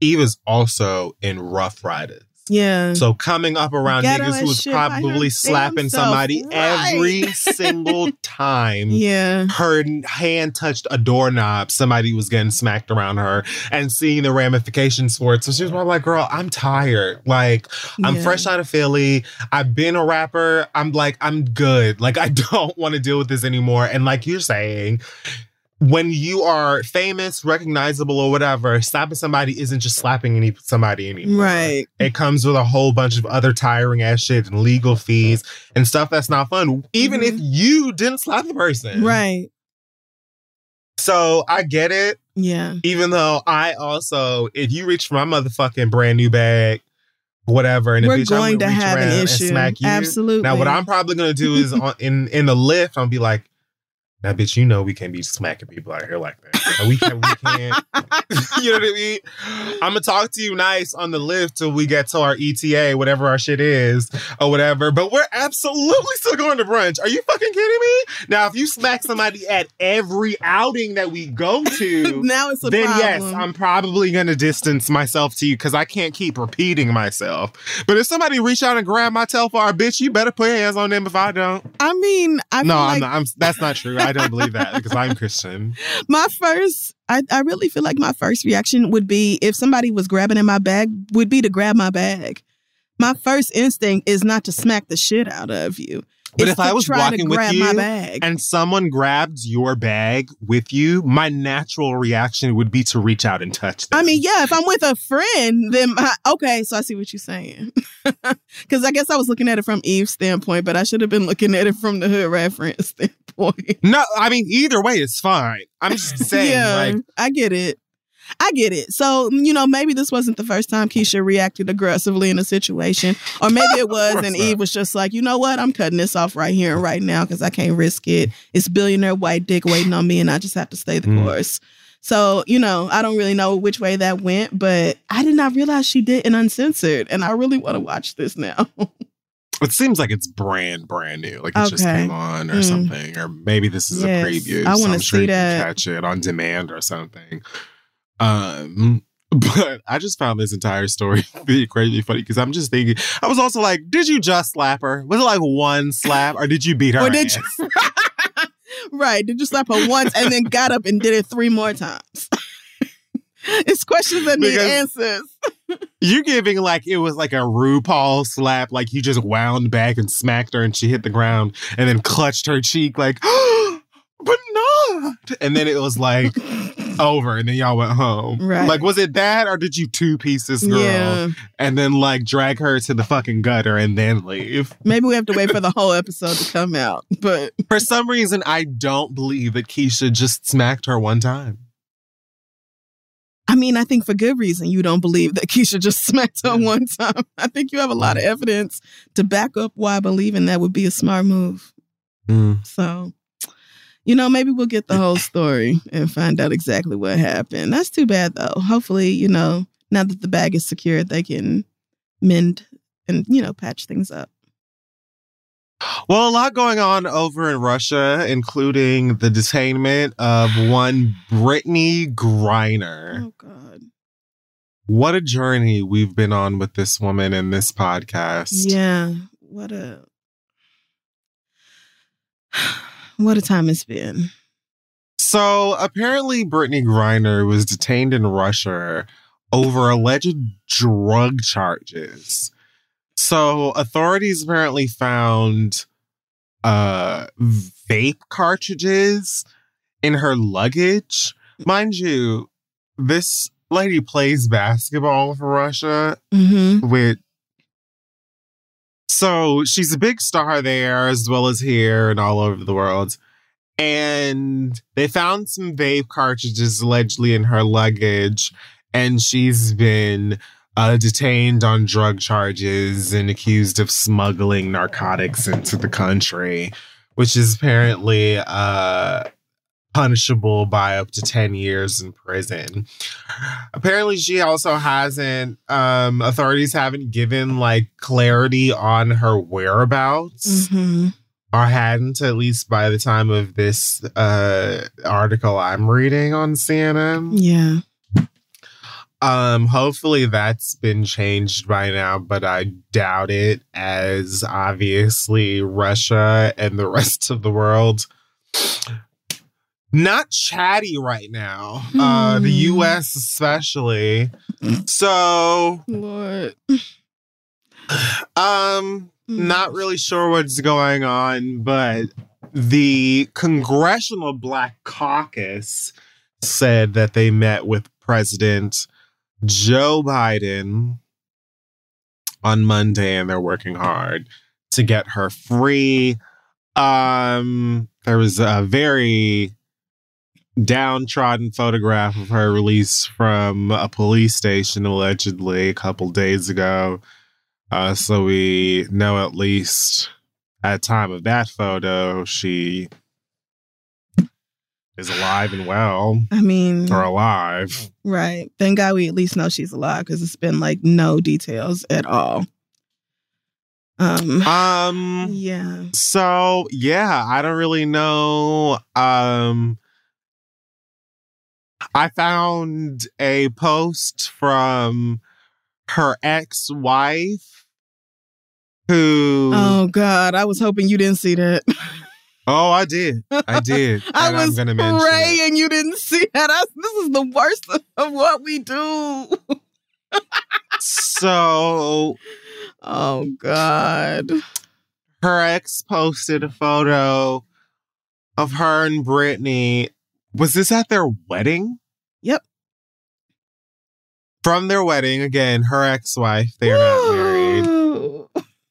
Eve is also in Ruff Ryders. Yeah. So coming up around Ghetto niggas who was shit by her probably slapping somebody right. every single time yeah. her hand touched a doorknob, somebody was getting smacked around her and seeing the ramifications for it. So she was probably like, girl, I'm tired. Like, I'm Yeah. fresh out of Philly. I've been a rapper. I'm like, I'm good. Like, I don't want to deal with this anymore. And like you're saying, when you are famous, recognizable, or whatever, slapping somebody isn't just slapping any somebody anymore. Right. It comes with a whole bunch of other tiring ass shit and legal fees and stuff that's not fun, even if mm-hmm. you didn't slap the person. Right. So I get it, Yeah. even though I also, if you reach for my motherfucking brand new bag, whatever, and We're if bitch, I'm going reach have an and issue. smack you. Absolutely. Now, what I'm probably gonna do is on, in in the lift, I'll be like, "Now, bitch, you know we can't be smacking people out here like that. And we can't. We can't. you know what I mean? I'm gonna talk to you nice on the lift till we get to our ETA, whatever our shit is, or whatever. But we're absolutely still going to brunch. Are you fucking kidding me? Now, if you smack somebody at every outing that we go to. now it's a then yes. I'm probably gonna distance myself to you because I can't keep repeating myself. But if somebody reach out and grab my tail for our bitch, you better put your hands on them if I don't. I mean, I no, feel I'm like not. I'm, that's not true. I don't believe that because I'm Christian. my first I, I really feel like my first reaction would be if somebody was grabbing in my bag would be to grab my bag. My first instinct is not to smack the shit out of you. But if I was walking to with grab you my bag. and someone grabbed your bag with you, my natural reaction would be to reach out and touch them. I mean, yeah, if I'm with a friend, then my, okay, so I see what you're saying. Because I guess I was looking at it from Eve's standpoint, but I should have been looking at it from the hood reference standpoint. no, I mean either way, it's fine. I'm just saying, yeah, like, I get it. I get it. So, you know, maybe this wasn't the first time Keyshia reacted aggressively in a situation. Or maybe it was, and. Eve was just like, you know what? I'm cutting this off right here and right now because I can't risk it. It's billionaire white dick waiting on me, and I just have to stay the Mm. course. So, you know, I don't really know which way that went, but I did not realize she did an uncensored. And I really want to watch this now. it seems like it's brand brand new, like it just came on or Mm. something, or maybe this is Yes, a preview. I so wanna I'm sure see can that. catch it on demand or something. Um, but I just found this entire story really crazy funny because I'm just thinking. I was also like, did you just slap her? Was it like one slap, or did you beat her? Or did ass? you- right. Did you slap her once and then got up and did it three more times? it's questions that need answers. You giving like it was like a RuPaul slap, like you just wound back and smacked her and she hit the ground and then clutched her cheek like, but not. And then it was like over and then y'all went home. Right. Like, was it that or did you two piece this girl Yeah. and then like drag her to the fucking gutter and then leave? Maybe we have to wait for the whole episode to come out. But For some reason, I don't believe that Keyshia just smacked her one time. I mean, I think for good reason you don't believe that Keyshia just smacked her one time. I think you have a lot of evidence to back up why believing that would be a smart move. Hmm. So, you know, maybe we'll get the whole story and find out exactly what happened. That's too bad, though. Hopefully, you know, now that the bag is secured, they can mend and, you know, patch things up. Well, a lot going on over in Russia, including the detainment of one Brittney Griner. Oh, God. What a journey we've been on with this woman in this podcast. Yeah. What a. What a time it's been. So apparently, Brittney Griner was detained in Russia over alleged drug charges. So authorities apparently found uh vape cartridges in her luggage. Mind you, this lady plays basketball for Russia Mm-hmm. with so she's a big star there as well as here and all over the world. And they found some vape cartridges allegedly in her luggage and she's been uh, detained on drug charges and accused of smuggling narcotics into the country which is apparently uh punishable by up to 10 years in prison. Apparently she also hasn't um authorities haven't given like clarity on her whereabouts Mm-hmm. or hadn't at least by the time of this uh article I'm reading on CNN. Yeah. Um hopefully that's been changed by now, but I doubt it as obviously Russia and the rest of the world not chatty right now. Uh the Hmm. US especially. So Lord. um not really sure what's going on, but the Congressional Black Caucus said that they met with President Joe Biden on Monday and they're working hard to get her free. Um, there was a very downtrodden photograph of her released from a police station allegedly a couple days ago. Uh, so we know at least at time of that photo she is alive and well. I mean, or alive. Right. Thank God we at least know she's alive because it's been like no details at all. Um, um yeah. So yeah, I don't really know. Um I found a post from her ex-wife who Oh God, I was hoping you didn't see that. Oh, I did. I did. I was praying you didn't see that. I, this is the worst of what we do. so, oh God. Her ex posted a photo of her and Brittney. Was this at their wedding? Yep. From their wedding, again, her ex wife. They are not married.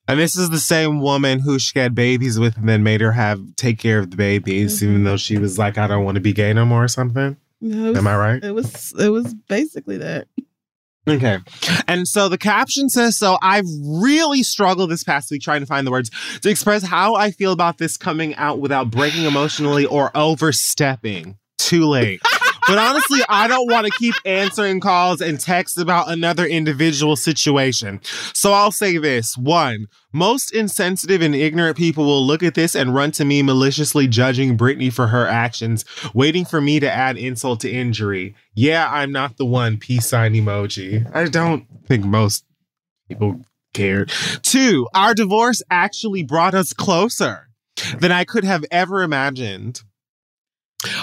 And this is the same woman who she had babies with and then made her have take care of the babies, mm-hmm. even though she was like, I don't want to be gay no more or something. Was, Am I right? It was it was basically that. Okay. And so the caption says so I've really struggled this past week trying to find the words to express how I feel about this coming out without breaking emotionally or overstepping. Too late. But honestly, I don't want to keep answering calls and texts about another individual situation. So I'll say this. One, most insensitive and ignorant people will look at this and run to me maliciously judging Brittney for her actions, waiting for me to add insult to injury. Yeah, I'm not the one. Peace sign emoji. I don't think most people cared. Two, our divorce actually brought us closer than I could have ever imagined.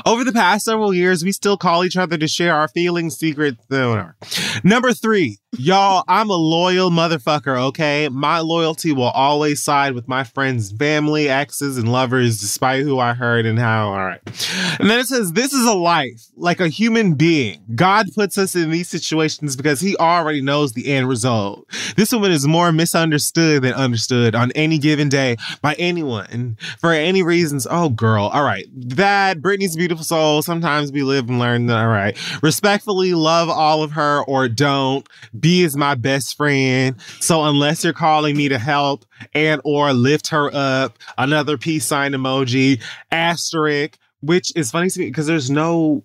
Over the past several years, we still call each other to share our feelings, secrets, whatever. Number three, y'all, I'm a loyal motherfucker, okay? My loyalty will always side with my friends, family, exes, and lovers, despite who I heard and how. All right. And then it says, This is a life, like a human being. God puts us in these situations because he already knows the end result. This woman is more misunderstood than understood on any given day by anyone for any reasons. Oh, girl. All right. That Brittney's beautiful soul. Sometimes we live and learn. All right. Respectfully love all of her or don't. B is my best friend. So unless you're calling me to help and or lift her up, another peace sign emoji, asterisk, which is funny to me because there's no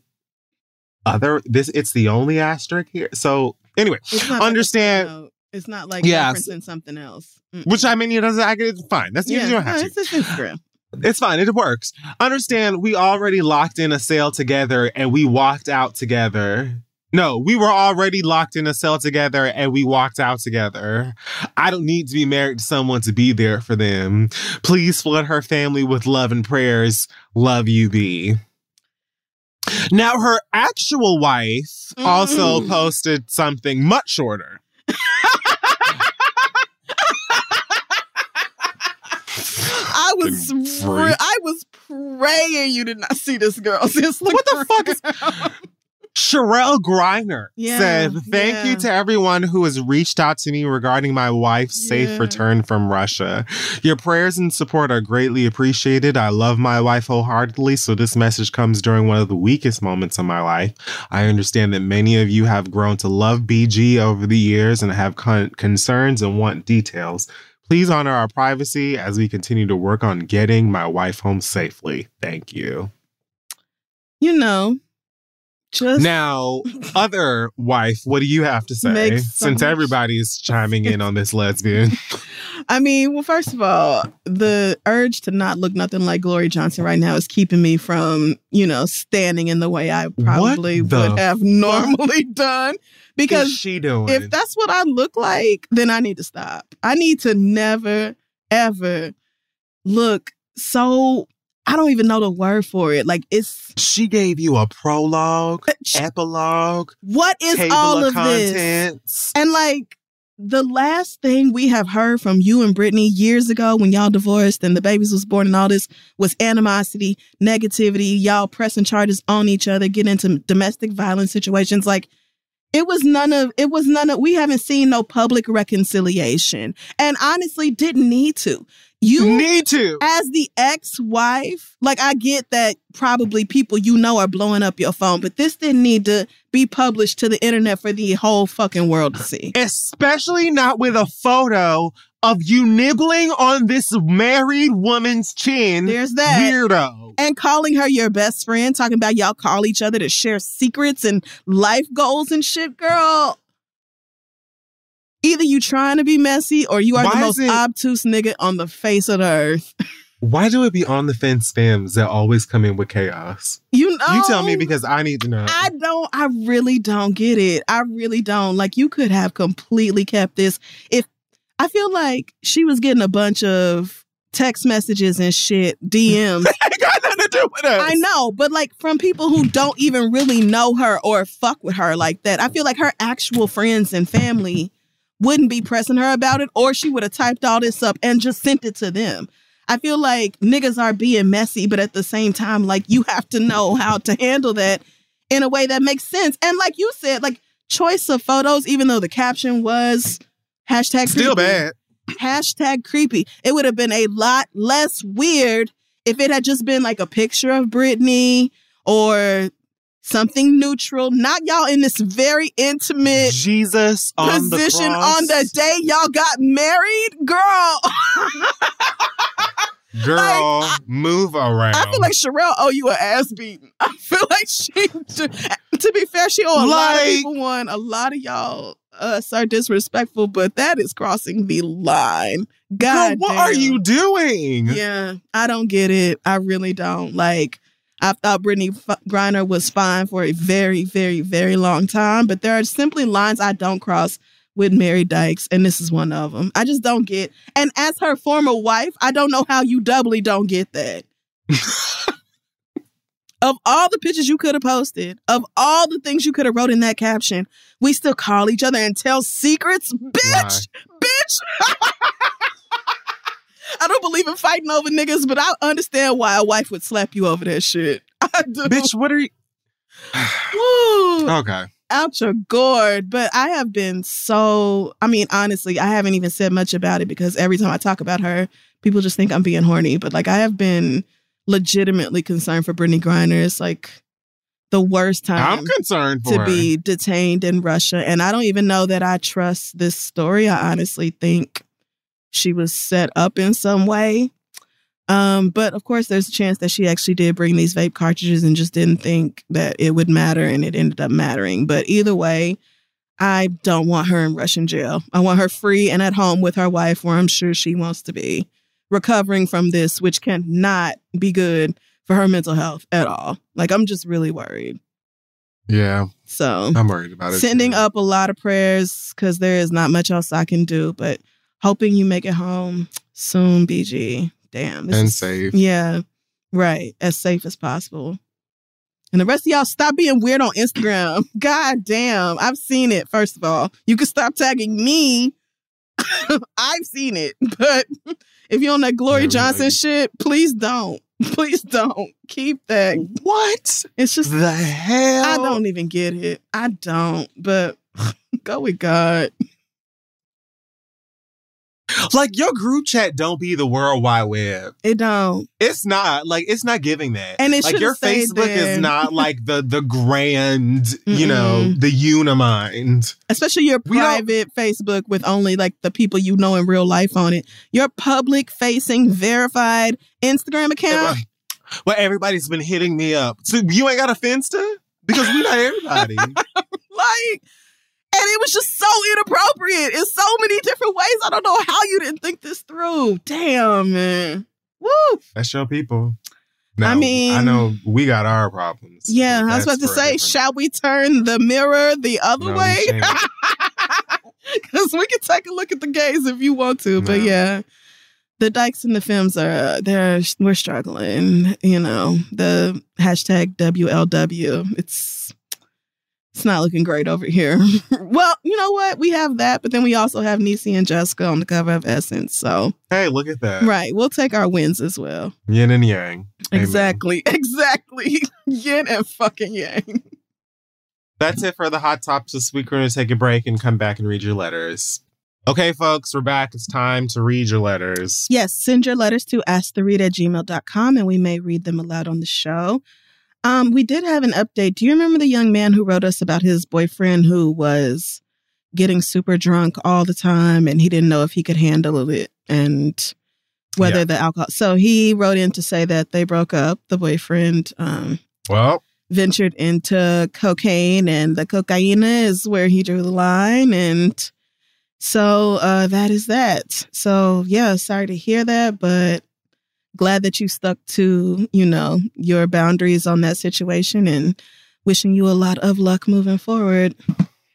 other this it's the only asterisk here. So anyway, understand like it's not like yeah, referencing something else. Mm-mm. Which I mean, you know, I it's fine. That's yeah, you don't have no, to. It's Instagram. It's fine. It works. Understand, we already locked in a sale together and we walked out together. No, we were already locked in a cell together and we walked out together. I don't need to be married to someone to be there for them. Please flood her family with love and prayers. Love you, B. Now, her actual wife mm. also posted something much shorter. I was I was praying you did not see this girl. what the fuck is Cherelle Griner yeah, said, Thank yeah. you to everyone who has reached out to me regarding my wife's yeah. safe return from Russia. Your prayers and support are greatly appreciated. I love my wife wholeheartedly, so this message comes during one of the weakest moments of my life. I understand that many of you have grown to love BG over the years and have con- concerns and want details. Please honor our privacy as we continue to work on getting my wife home safely. Thank you. You know, just now, other wife, what do you have to say? Since everybody's chiming in on this lesbian. I mean, well, first of all, the urge to not look nothing like Glory Johnson right now is keeping me from, you know, standing in the way I probably would have normally done. Because she doing? if that's what I look like, then I need to stop. I need to never, ever look so I don't even know the word for it. Like it's She gave you a prologue, uh, epilogue. What is all of, of this? And like the last thing we have heard from you and Brittney years ago when y'all divorced and the babies was born and all this was animosity, negativity, y'all pressing charges on each other, getting into domestic violence situations. Like it was none of it was none of we haven't seen no public reconciliation. And honestly didn't need to. You need to. As the ex-wife, like I get that probably people you know are blowing up your phone, but this didn't need to be published to the internet for the whole fucking world to see. Especially not with a photo of you nibbling on this married woman's chin. There's that. Weirdo. And calling her your best friend, talking about y'all call each other to share secrets and life goals and shit, girl. Either you trying to be messy or you are Why the most it- obtuse nigga on the face of the earth. Why do it be on the fence stems that always come in with chaos? You know You tell me because I need to know. I don't I really don't get it. I really don't. Like you could have completely kept this if I feel like she was getting a bunch of text messages and shit, DMs. It got nothing to do with us. I know, but like from people who don't even really know her or fuck with her like that. I feel like her actual friends and family wouldn't be pressing her about it, or she would have typed all this up and just sent it to them. I feel like niggas are being messy, but at the same time, like you have to know how to handle that in a way that makes sense. And like you said, like choice of photos, even though the caption was hashtag Still creepy, bad. hashtag creepy. It would have been a lot less weird if it had just been like a picture of Brittney or something neutral, not y'all in this very intimate Jesus on position the on the day y'all got married, girl. Girl, move around. I feel like Cherelle owe you an ass beating. I feel like she, to be fair, she owe a lot of people one. A lot of y'all us are disrespectful, but that is crossing the line. Girl, God, what are you doing? Yeah, I don't get it. I really don't. Like, I thought Brittney Griner was fine for a very, very, very long time, but there are simply lines I don't cross with Mary Dykes, and this is one of them. I just don't get. And as her former wife, I don't know how you doubly don't get that. of all the pictures you could have posted, of all the things you could have wrote in that caption, we still call each other and tell secrets, bitch, bitch. I don't believe in fighting over niggas, but I understand why a wife would slap you over that shit. I do. Bitch, what are you? Woo, okay. out your gourd. But I have been so, I mean, honestly, I haven't even said much about it because every time I talk about her, people just think I'm being horny. But like, I have been legitimately concerned for Brittney Griner. It's like the worst time I'm concerned to her. be detained in Russia. And I don't even know that I trust this story. I honestly think she was set up in some way. Um, but of course, there's a chance that she actually did bring these vape cartridges and just didn't think that it would matter, and it ended up mattering. But either way, I don't want her in Russian jail. I want her free and at home with her wife, where I'm sure she wants to be, recovering from this, which cannot be good for her mental health at all. Like, I'm just really worried. Yeah, So, I'm worried about it. sending too. up a lot of prayers because there is not much else I can do, but hoping you make it home soon, BG. Damn. and is- safe. Yeah, right. As safe as possible. And the rest of y'all stop being weird on Instagram. God damn. I've seen it, first of all. You can stop tagging me. I've seen it. But if you're on that Glory Yeah, Johnson shit, please don't. Please don't. Keep that. What It's just the hell? I don't even get it. I don't. But go with God. Like your group chat. Don't be the World Wide Web. It don't. It's not like it's not giving that. And it like your Facebook is not like the the grand, you know, the unimind. Especially your private Facebook with only like the people you know in real life on it. Your public facing verified Instagram account. Well, everybody's been hitting me up. So you ain't got a Finsta because we not everybody. Like, and it was just so inappropriate in so many different ways. I don't know how you didn't think this through. Damn, man. Woo. That's your people. I mean- I know we got our problems. Yeah, I was about to say, different- shall we turn the mirror the other No, way? Because we can take a look at the gays if you want to. But yeah, the dykes and the films are uh, they're we're struggling. You know, the hashtag WLW. It's it's not looking great over here. well, you know what? We have that, but then we also have Niecy and Jessica on the cover of Essence. So, hey, look at that. Right. We'll take our wins as well. Yin and yang. Amen. Exactly. Exactly. Yin and fucking yang. That's it for the hot tops this week. We're going to take a break and come back and read your letters. Okay, folks, we're back. It's time to read your letters. Yes, send your letters to asktheread at gmail.com and we may read them aloud on the show. Um, we did have an update. Do you remember the young man who wrote us about his boyfriend who was getting super drunk all the time and he didn't know if he could handle it and whether yeah. the alcohol. So he wrote in to say that they broke up. The boyfriend, um, well, ventured into cocaine, and the cocaine is where he drew the line, and so uh, that is that. So yeah, sorry to hear that, but glad that you stuck to, you know, your boundaries on that situation and wishing you a lot of luck moving forward.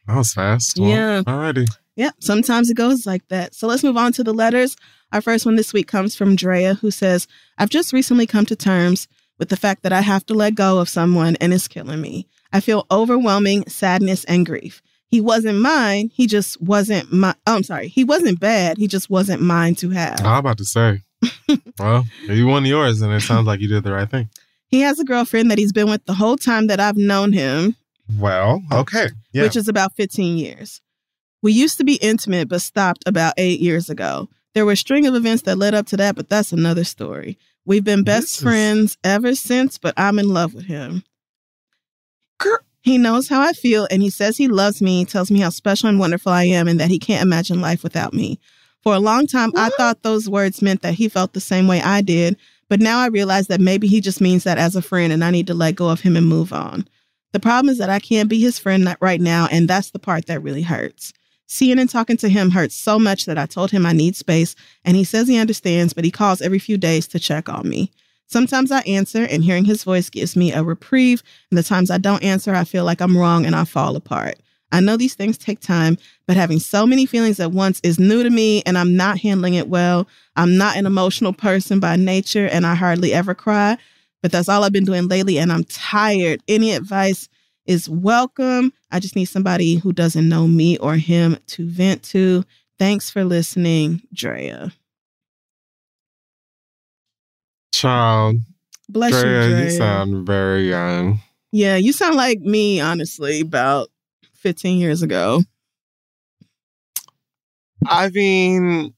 That was fast. Well, yeah. Alrighty. Yeah. Sometimes it goes like that. So let's move on to the letters. Our first one this week comes from Drea, who says, I've just recently come to terms with the fact that I have to let go of someone and it's killing me. I feel overwhelming sadness and grief. He wasn't mine. He just wasn't my. Oh, I'm sorry. He wasn't bad. He just wasn't mine to have. I'm about to say. well, you won yours, and it sounds like you did the right thing. He has a girlfriend that he's been with the whole time that I've known him. Well, okay. Yeah. Which is about 15 years. We used to be intimate, but stopped about eight years ago. There were a string of events that led up to that, but that's another story. We've been best this friends ever since, but I'm in love with him. He knows how I feel and he says he loves me, tells me how special and wonderful I am and that he can't imagine life without me. For a long time, what? I thought those words meant that he felt the same way I did, but now I realize that maybe he just means that as a friend and I need to let go of him and move on. The problem is that I can't be his friend right now, and that's the part that really hurts. Seeing and talking to him hurts so much that I told him I need space, and he says he understands, but he calls every few days to check on me. Sometimes I answer, and hearing his voice gives me a reprieve, and the times I don't answer, I feel like I'm wrong and I fall apart. I know these things take time, but having so many feelings at once is new to me, and I'm not handling it well. I'm not an emotional person by nature, and I hardly ever cry, but that's all I've been doing lately, and I'm tired. Any advice is welcome. I just need somebody who doesn't know me or him to vent to. Thanks for listening, Drea. Child. Bless Drea, you, Drea. You sound very young. Yeah, you sound like me, honestly, about 15 years ago. I mean,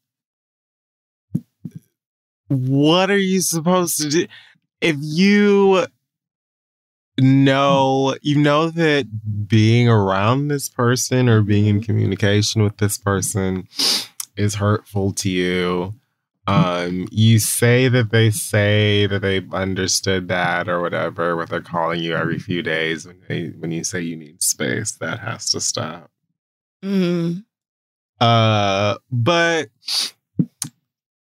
what are you supposed to do? If you know you know that being around this person or being in mm-hmm. communication with this person is hurtful to you um you say that they say that they understood that or whatever but they're calling you every few days when they when you say you need space that has to stop Mm-hmm. uh but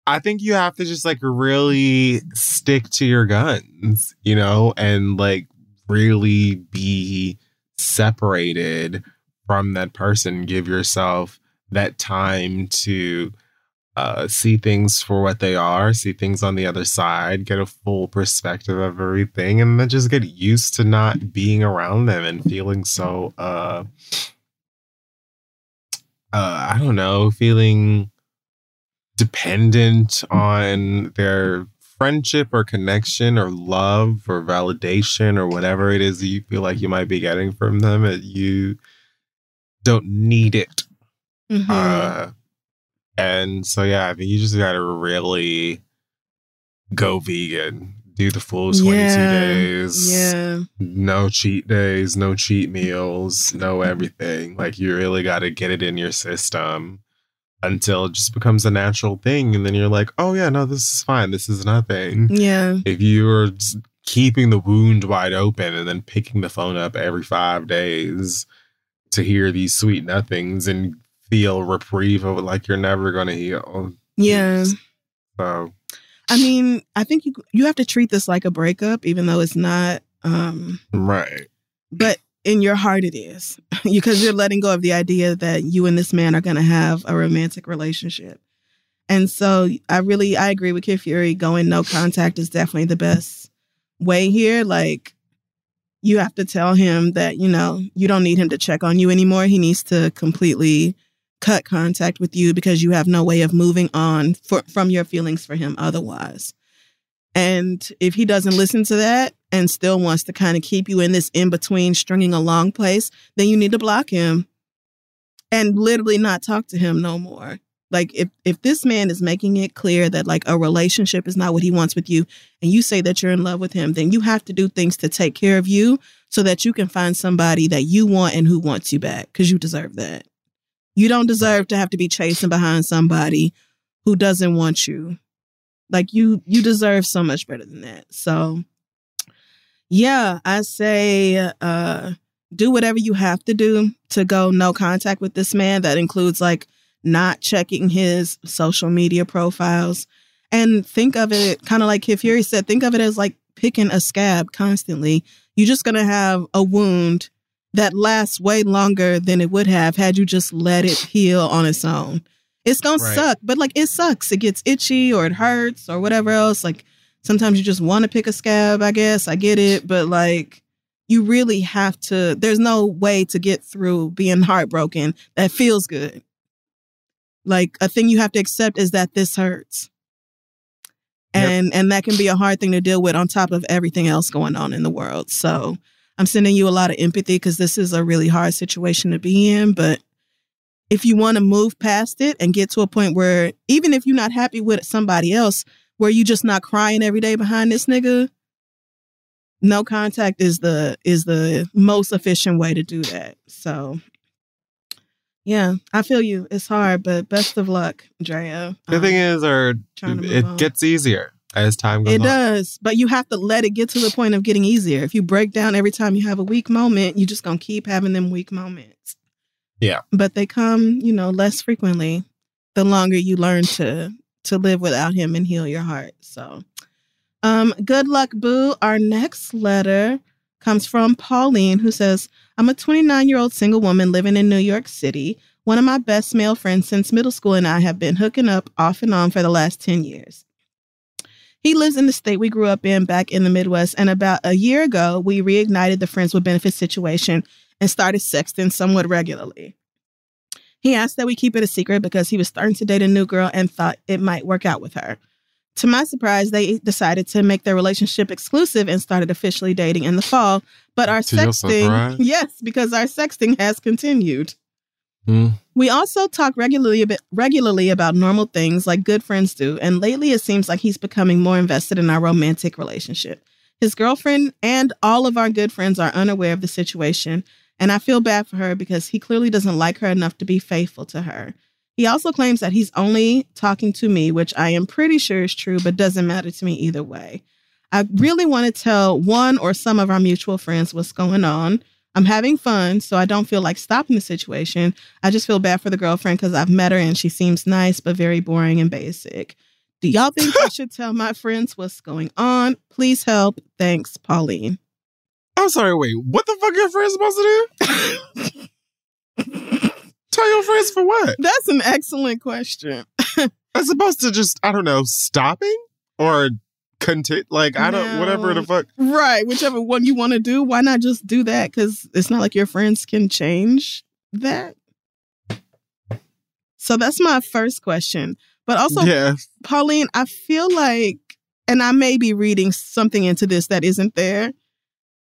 I think you have to just like really stick to your guns, you know, and like really be separated from that person. Give yourself that time to uh, see things for what they are, see things on the other side, get a full perspective of everything, and then just get used to not being around them and feeling so, uh, uh, I don't know, feeling dependent on their friendship or connection or love or validation or whatever it is you feel like you might be getting from them, you don't need it. Mm-hmm. Uh, and so, yeah, I mean, you just got to really go vegan. Do the full 22 yeah, days. Yeah. No cheat days, no cheat meals, no everything. Like, you really got to get it in your system until it just becomes a natural thing. And then you're like, oh, yeah, no, this is fine. This is nothing. Yeah. If you're keeping the wound wide open and then picking the phone up every five days to hear these sweet nothings and feel reprieve of like you're never going to heal. Yeah. So. I mean, I think you you have to treat this like a breakup, even though it's not. Um, right. But in your heart it is because you're letting go of the idea that you and this man are going to have a romantic relationship and so i really i agree with kid fury going no contact is definitely the best way here like you have to tell him that, you know, you don't need him to check on you anymore. He needs to completely cut contact with you because you have no way of moving on for, from your feelings for him otherwise. And if he doesn't listen to that and still wants to kind of keep you in this in between stringing along place, then you need to block him and literally not talk to him no more. Like if if this man is making it clear that like a relationship is not what he wants with you and you say that you're in love with him, then you have to do things to take care of you so that you can find somebody that you want and who wants you back cuz you deserve that. You don't deserve to have to be chasing behind somebody who doesn't want you. Like you you deserve so much better than that. So yeah, I say uh do whatever you have to do to go no contact with this man. That includes like not checking his social media profiles. And think of it kind of like Kid Fury said, think of it as like picking a scab constantly. You're just going to have a wound that lasts way longer than it would have had you just let it heal on its own. It's going right. suck, but like it sucks. It gets itchy or it hurts or whatever else. Like sometimes you just want to pick a scab, I guess. I get it. But like you really have to, there's no way to get through being heartbroken that feels good. Like a thing you have to accept is that this hurts. And yep. and that can be a hard thing to deal with on top of everything else going on in the world. So I'm sending you a lot of empathy because this is a really hard situation to be in. But if you want to move past it and get to a point where even if you're not happy with somebody else, where you just not crying every day behind this nigga, no contact is the is the most efficient way to do that. So yeah, I feel you. It's hard, but best of luck, Drea. The um, thing is, or it on. gets easier as time goes it on. does, but you have to let it get to the point of getting easier. If you break down every time you have a weak moment, you're just gonna keep having them weak moments. Yeah, but they come, you know, less frequently. The longer you learn to to live without him and heal your heart. So, um, good luck, boo. Our next letter comes from Pauline, who says, I'm a 29 year old single woman living in New York City. One of my best male friends since middle school and I have been hooking up off and on for the last 10 years. He lives in the state we grew up in back in the Midwest, and about a year ago, we reignited the Friends with Benefits situation and started sexting somewhat regularly. He asked that we keep it a secret because he was starting to date a new girl and thought it might work out with her. To my surprise, they decided to make their relationship exclusive and started officially dating in the fall. But our to sexting, yes, because our sexting has continued. Mm. We also talk regularly bit, regularly about normal things like good friends do, and lately it seems like he's becoming more invested in our romantic relationship. His girlfriend and all of our good friends are unaware of the situation, and I feel bad for her because he clearly doesn't like her enough to be faithful to her. He also claims that he's only talking to me, which I am pretty sure is true, but doesn't matter to me either way. I really want to tell one or some of our mutual friends what's going on. I'm having fun, so I don't feel like stopping the situation. I just feel bad for the girlfriend because I've met her and she seems nice, but very boring and basic. Do y'all think I should tell my friends what's going on? Please help. Thanks, Pauline. I'm sorry, wait, what the fuck are your friends supposed to do? Tell your friends for what? That's an excellent question. As opposed to just, I don't know, stopping or continue. Like, I don't, whatever the fuck. Right. Whichever one you want to do, why not just do that? Because it's not like your friends can change that. So that's my first question. But also, yeah. Pauline, I feel like, and I may be reading something into this that isn't there,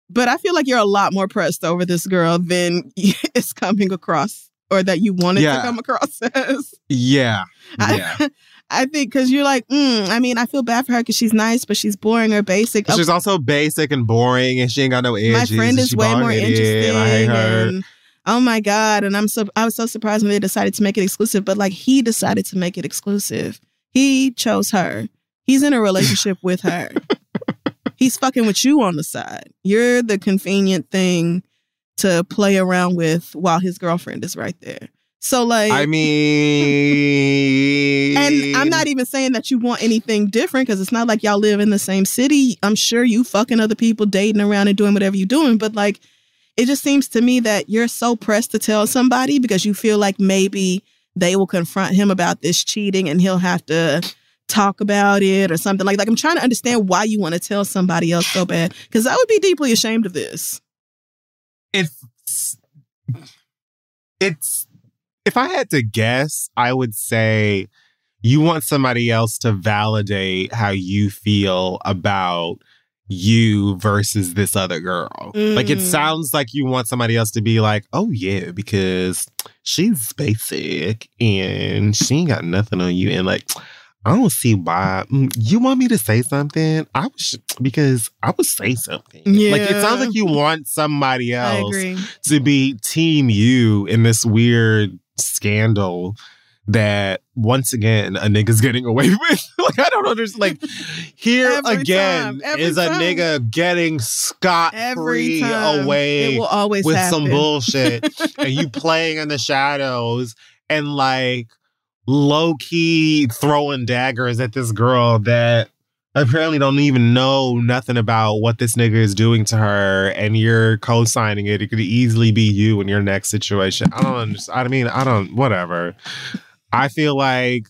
but I feel like you're a lot more pressed over this girl than it's coming across or that you wanted yeah. to come across as. Yeah. Yeah. I, I think because you're like, mm, I mean, I feel bad for her because she's nice, but she's boring or basic. She's also basic and boring, and she ain't got no edges. My friend is way more interesting. I hate her. And, oh my god! And I'm so I was so surprised when they decided to make it exclusive. But like, he decided to make it exclusive. He chose her. He's in a relationship with her. He's fucking with you on the side. You're the convenient thing to play around with while his girlfriend is right there. So like I mean And I'm not even saying that you want anything different because it's not like y'all live in the same city. I'm sure you fucking other people dating around and doing whatever you're doing, but like it just seems to me that you're so pressed to tell somebody because you feel like maybe they will confront him about this cheating and he'll have to talk about it or something like like I'm trying to understand why you want to tell somebody else so bad because I would be deeply ashamed of this. It's it's if I had to guess, I would say you want somebody else to validate how you feel about you versus this other girl. Mm. Like it mm. sounds like you want somebody else to be like, oh yeah, because she's basic and she ain't got nothing on you. And like, I don't see why mm, you want me to say something. I was because I would say something. Yeah. Like it sounds like you want somebody else to be team you in this weird scandal that once again a nigga's getting away with. like I don't understand. Like here every again time, is time. a nigga getting scot free away. It will always with happen. some bullshit, and you playing in the shadows and like low key throwing daggers at this girl that apparently don't even know nothing about what this nigga is doing to her and you're co-signing it it could easily be you in your next situation i don't understand i mean i don't whatever I feel like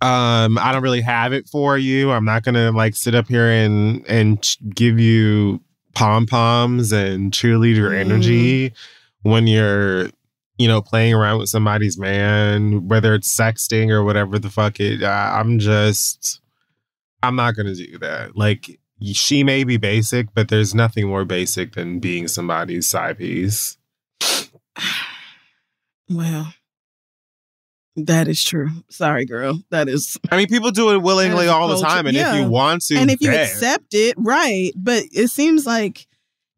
um I don't really have it for you. I'm not gonna like sit up here and and give you pom poms and cheerleader mm. energy when you're you know playing around with somebody's man, whether it's sexting or whatever the fuck it. I'm just I'm not gonna do that. Like she may be basic, but there's nothing more basic than being somebody's side piece. Well, that is true. Sorry, girl. That is. I mean, people do it willingly all the time, and yeah. if you want to, and if you accept it, right? But it seems like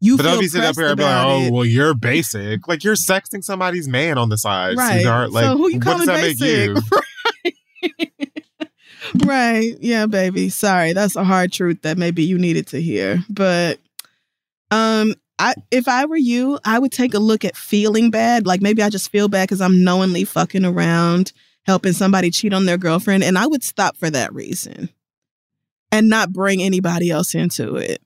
you. But don't be sitting up here and be like, "Oh, well, you're basic." Like you're sexting somebody's man on the side, right? Like, so who you calling basic? right. Right. Yeah, baby. Sorry, that's a hard truth that maybe you needed to hear, but um I if I were you, I would take a look at feeling bad. Like maybe I just feel bad because I'm knowingly fucking around, helping somebody cheat on their girlfriend, and I would stop for that reason and not bring anybody else into it.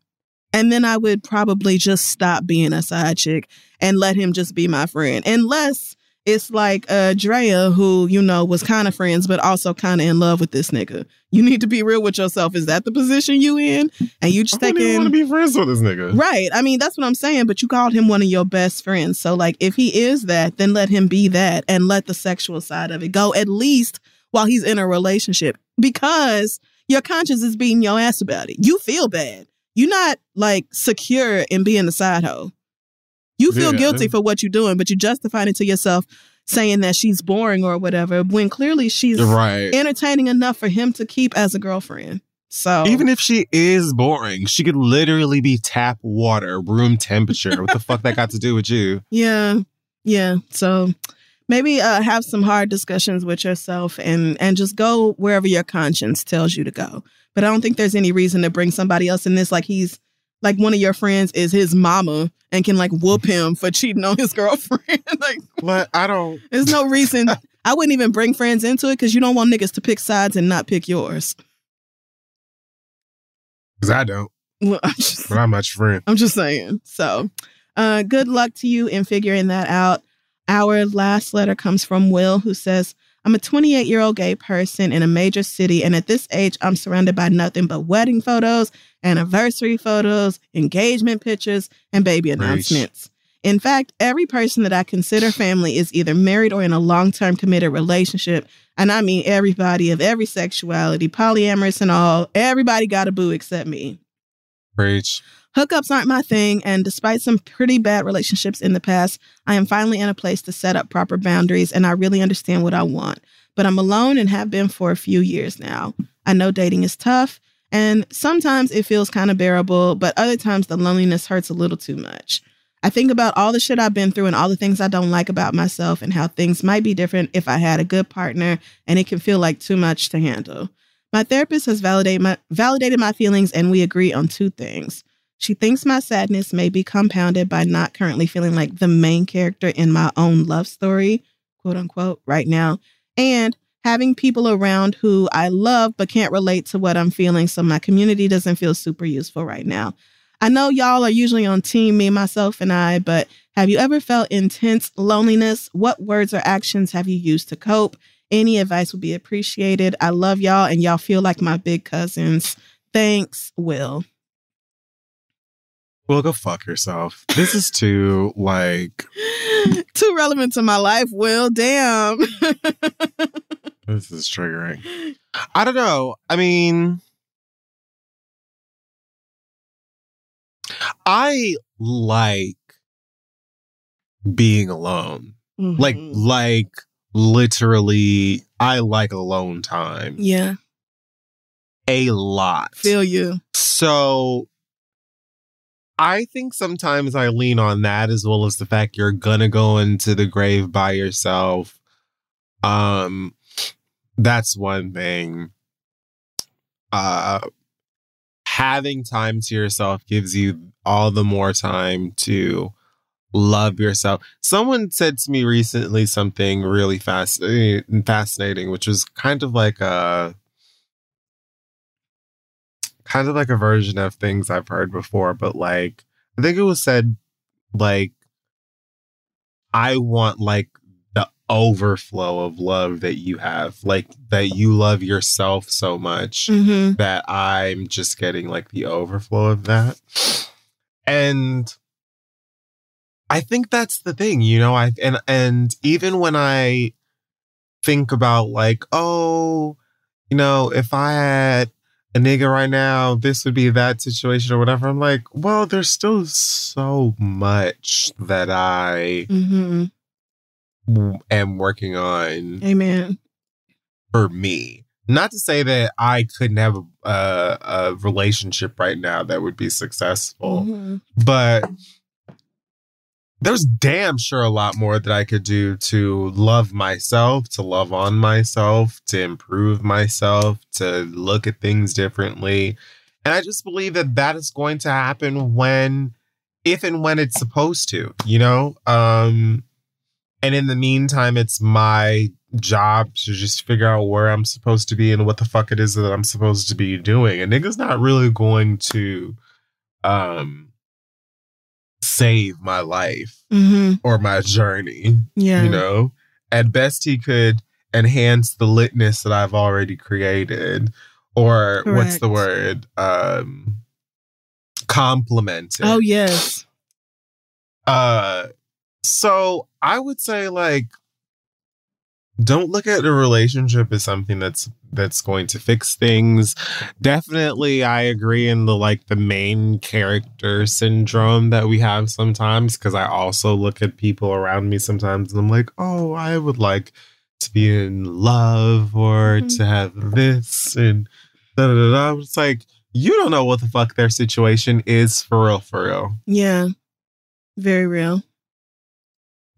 And then I would probably just stop being a side chick and let him just be my friend. Unless it's like uh Drea, who, you know, was kind of friends, but also kind of in love with this nigga. You need to be real with yourself. Is that the position you in? And you just taking want to be friends with this nigga. Right. I mean, that's what I'm saying, but you called him one of your best friends. So like if he is that, then let him be that and let the sexual side of it go at least while he's in a relationship. Because your conscience is beating your ass about it. You feel bad. You're not like secure in being the side hoe. You feel yeah. guilty for what you're doing, but you justify it to yourself saying that she's boring or whatever when clearly she's right. entertaining enough for him to keep as a girlfriend. So even if she is boring, she could literally be tap water, room temperature. what the fuck that got to do with you? Yeah. Yeah. So maybe uh, have some hard discussions with yourself and and just go wherever your conscience tells you to go. But I don't think there's any reason to bring somebody else in this like he's like one of your friends is his mama and can like whoop him for cheating on his girlfriend. like, but I don't. There's no reason. I wouldn't even bring friends into it because you don't want niggas to pick sides and not pick yours. Because I don't. Well, I'm just, but I'm not your friend. I'm just saying. So, uh, good luck to you in figuring that out. Our last letter comes from Will, who says, I'm a 28 year old gay person in a major city, and at this age, I'm surrounded by nothing but wedding photos, anniversary photos, engagement pictures, and baby announcements. In fact, every person that I consider family is either married or in a long term committed relationship. And I mean everybody of every sexuality, polyamorous and all. Everybody got a boo except me. Preach. Hookups aren't my thing, and despite some pretty bad relationships in the past, I am finally in a place to set up proper boundaries and I really understand what I want. But I'm alone and have been for a few years now. I know dating is tough, and sometimes it feels kind of bearable, but other times the loneliness hurts a little too much. I think about all the shit I've been through and all the things I don't like about myself and how things might be different if I had a good partner, and it can feel like too much to handle. My therapist has validated my, validated my feelings, and we agree on two things. She thinks my sadness may be compounded by not currently feeling like the main character in my own love story, quote unquote, right now, and having people around who I love but can't relate to what I'm feeling, so my community doesn't feel super useful right now. I know y'all are usually on team me, myself, and I, but have you ever felt intense loneliness? What words or actions have you used to cope? Any advice would be appreciated. I love y'all, and y'all feel like my big cousins. Thanks, Will. Well, go fuck yourself. This is too like too relevant to my life. Will, damn. this is triggering. I don't know. I mean, I like being alone. Mm-hmm. Like, like literally, I like alone time. Yeah. A lot. Feel you. So I think sometimes I lean on that as well as the fact you're gonna go into the grave by yourself. Um that's one thing. Uh having time to yourself gives you all the more time to love yourself. Someone said to me recently something really fascinating, fascinating, which was kind of like a kind of like a version of things I've heard before, but like I think it was said like I want like the overflow of love that you have, like that you love yourself so much mm-hmm. that I'm just getting like the overflow of that. And I think that's the thing, you know, I and and even when I think about like, oh, you know, if I had a nigga right now, this would be that situation or whatever. I'm like, well, there's still so much that I mm-hmm. am working on. Amen. For me. Not to say that I couldn't have a, a, a relationship right now that would be successful, mm-hmm. but there's damn sure a lot more that I could do to love myself, to love on myself, to improve myself, to look at things differently. And I just believe that that is going to happen when, if and when it's supposed to, you know? Um, and in the meantime, it's my job to just figure out where I'm supposed to be and what the fuck it is that I'm supposed to be doing. And nigga's not really going to, um, save my life mm-hmm. or my journey. Yeah. You know, at best, he could enhance the litness that I've already created. Or Correct. what's the word? Um, complement. Oh, yes. Uh, so I would say, like, don't look at a relationship as something that's that's going to fix things. Definitely I agree in the like the main character syndrome that we have sometimes cuz I also look at people around me sometimes and I'm like, "Oh, I would like to be in love or mm-hmm. to have this and da da da." It's like you don't know what the fuck their situation is for real for real. Yeah. Very real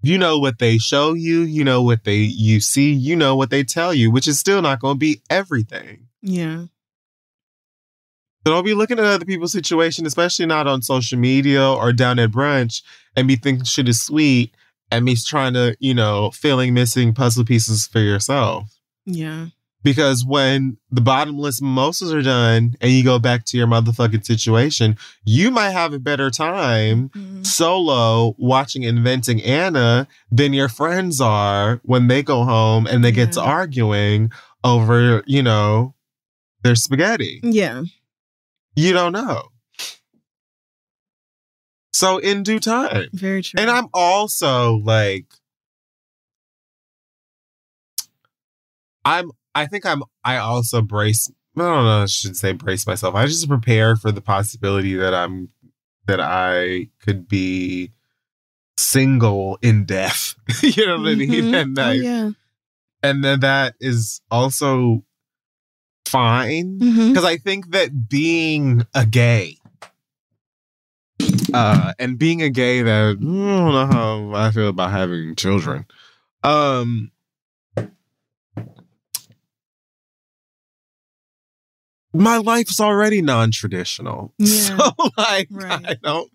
you know what they show you, you know what they you see, you know what they tell you, which is still not going to be everything. Yeah. So don't be looking at other people's situation, especially not on social media or down at brunch, and be thinking shit is sweet and me trying to, you know, feeling missing puzzle pieces for yourself. Yeah. Because when the bottomless mimosas are done and you go back to your motherfucking situation, you might have a better time mm-hmm. solo watching Inventing Anna than your friends are when they go home and they yeah. get to arguing over, you know, their spaghetti. Yeah. You don't know. So in due time. Very true. And I'm also like I'm I think I'm I also brace I don't know, I should say brace myself. I just prepare for the possibility that I'm that I could be single in death. you know what mm-hmm. I mean? Mm-hmm. And oh, yeah. And then that is also fine. Because mm-hmm. I think that being a gay uh and being a gay that I don't know how I feel about having children. Um my life's already non-traditional. Yeah. So like right. I don't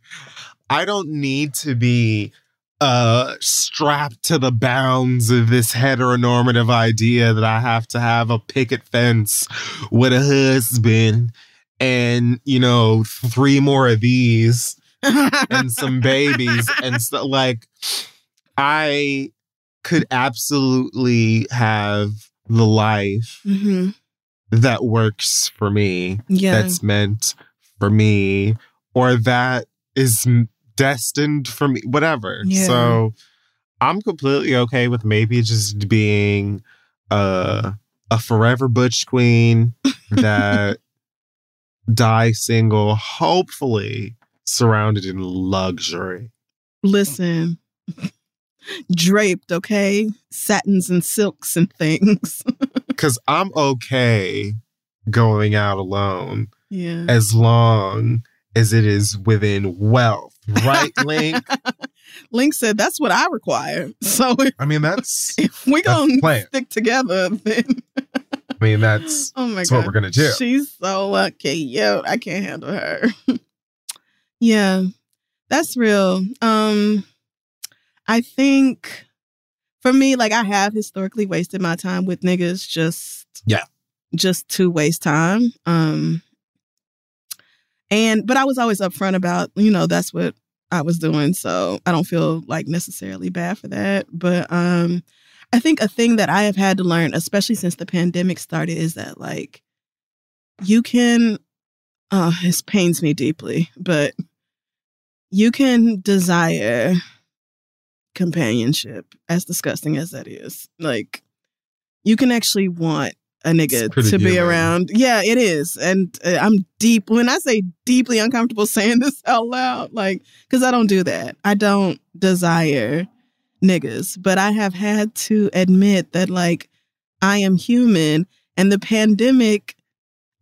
I don't need to be uh strapped to the bounds of this heteronormative idea that I have to have a picket fence with a husband and you know three more of these and some babies and so like I could absolutely have the life hmm that works for me, Yeah. that's meant for me, or that is destined for me, whatever. Yeah. So I'm completely okay with maybe just being a, a forever butch queen that die single, hopefully surrounded in luxury. Listen, draped, okay? Satins and silks and things. Because I'm okay going out alone yeah. as long as it is within wealth, right, Link? Link said that's what I require. So if, I mean, that's if we gonna plan. stick together, then I mean, that's oh my that's god, what we're gonna do. She's so lucky. Yo, I can't handle her. yeah, that's real. Um, I think for me, like I have historically wasted my time with niggas just Yeah. just to waste time. Um, and but I was always upfront about you know that's what I was doing, so I don't feel like necessarily bad for that. But um, I think a thing that I have had to learn, especially since the pandemic started, is that like you can. Oh, this pains me deeply, but you can desire companionship, as disgusting as that is. Like, you can actually want a nigga to be around. Yeah, it is. And uh, I'm deep, when I say deeply uncomfortable saying this out loud, like, because I don't do that. I don't desire niggas, but I have had to admit that, like, I am human and the pandemic.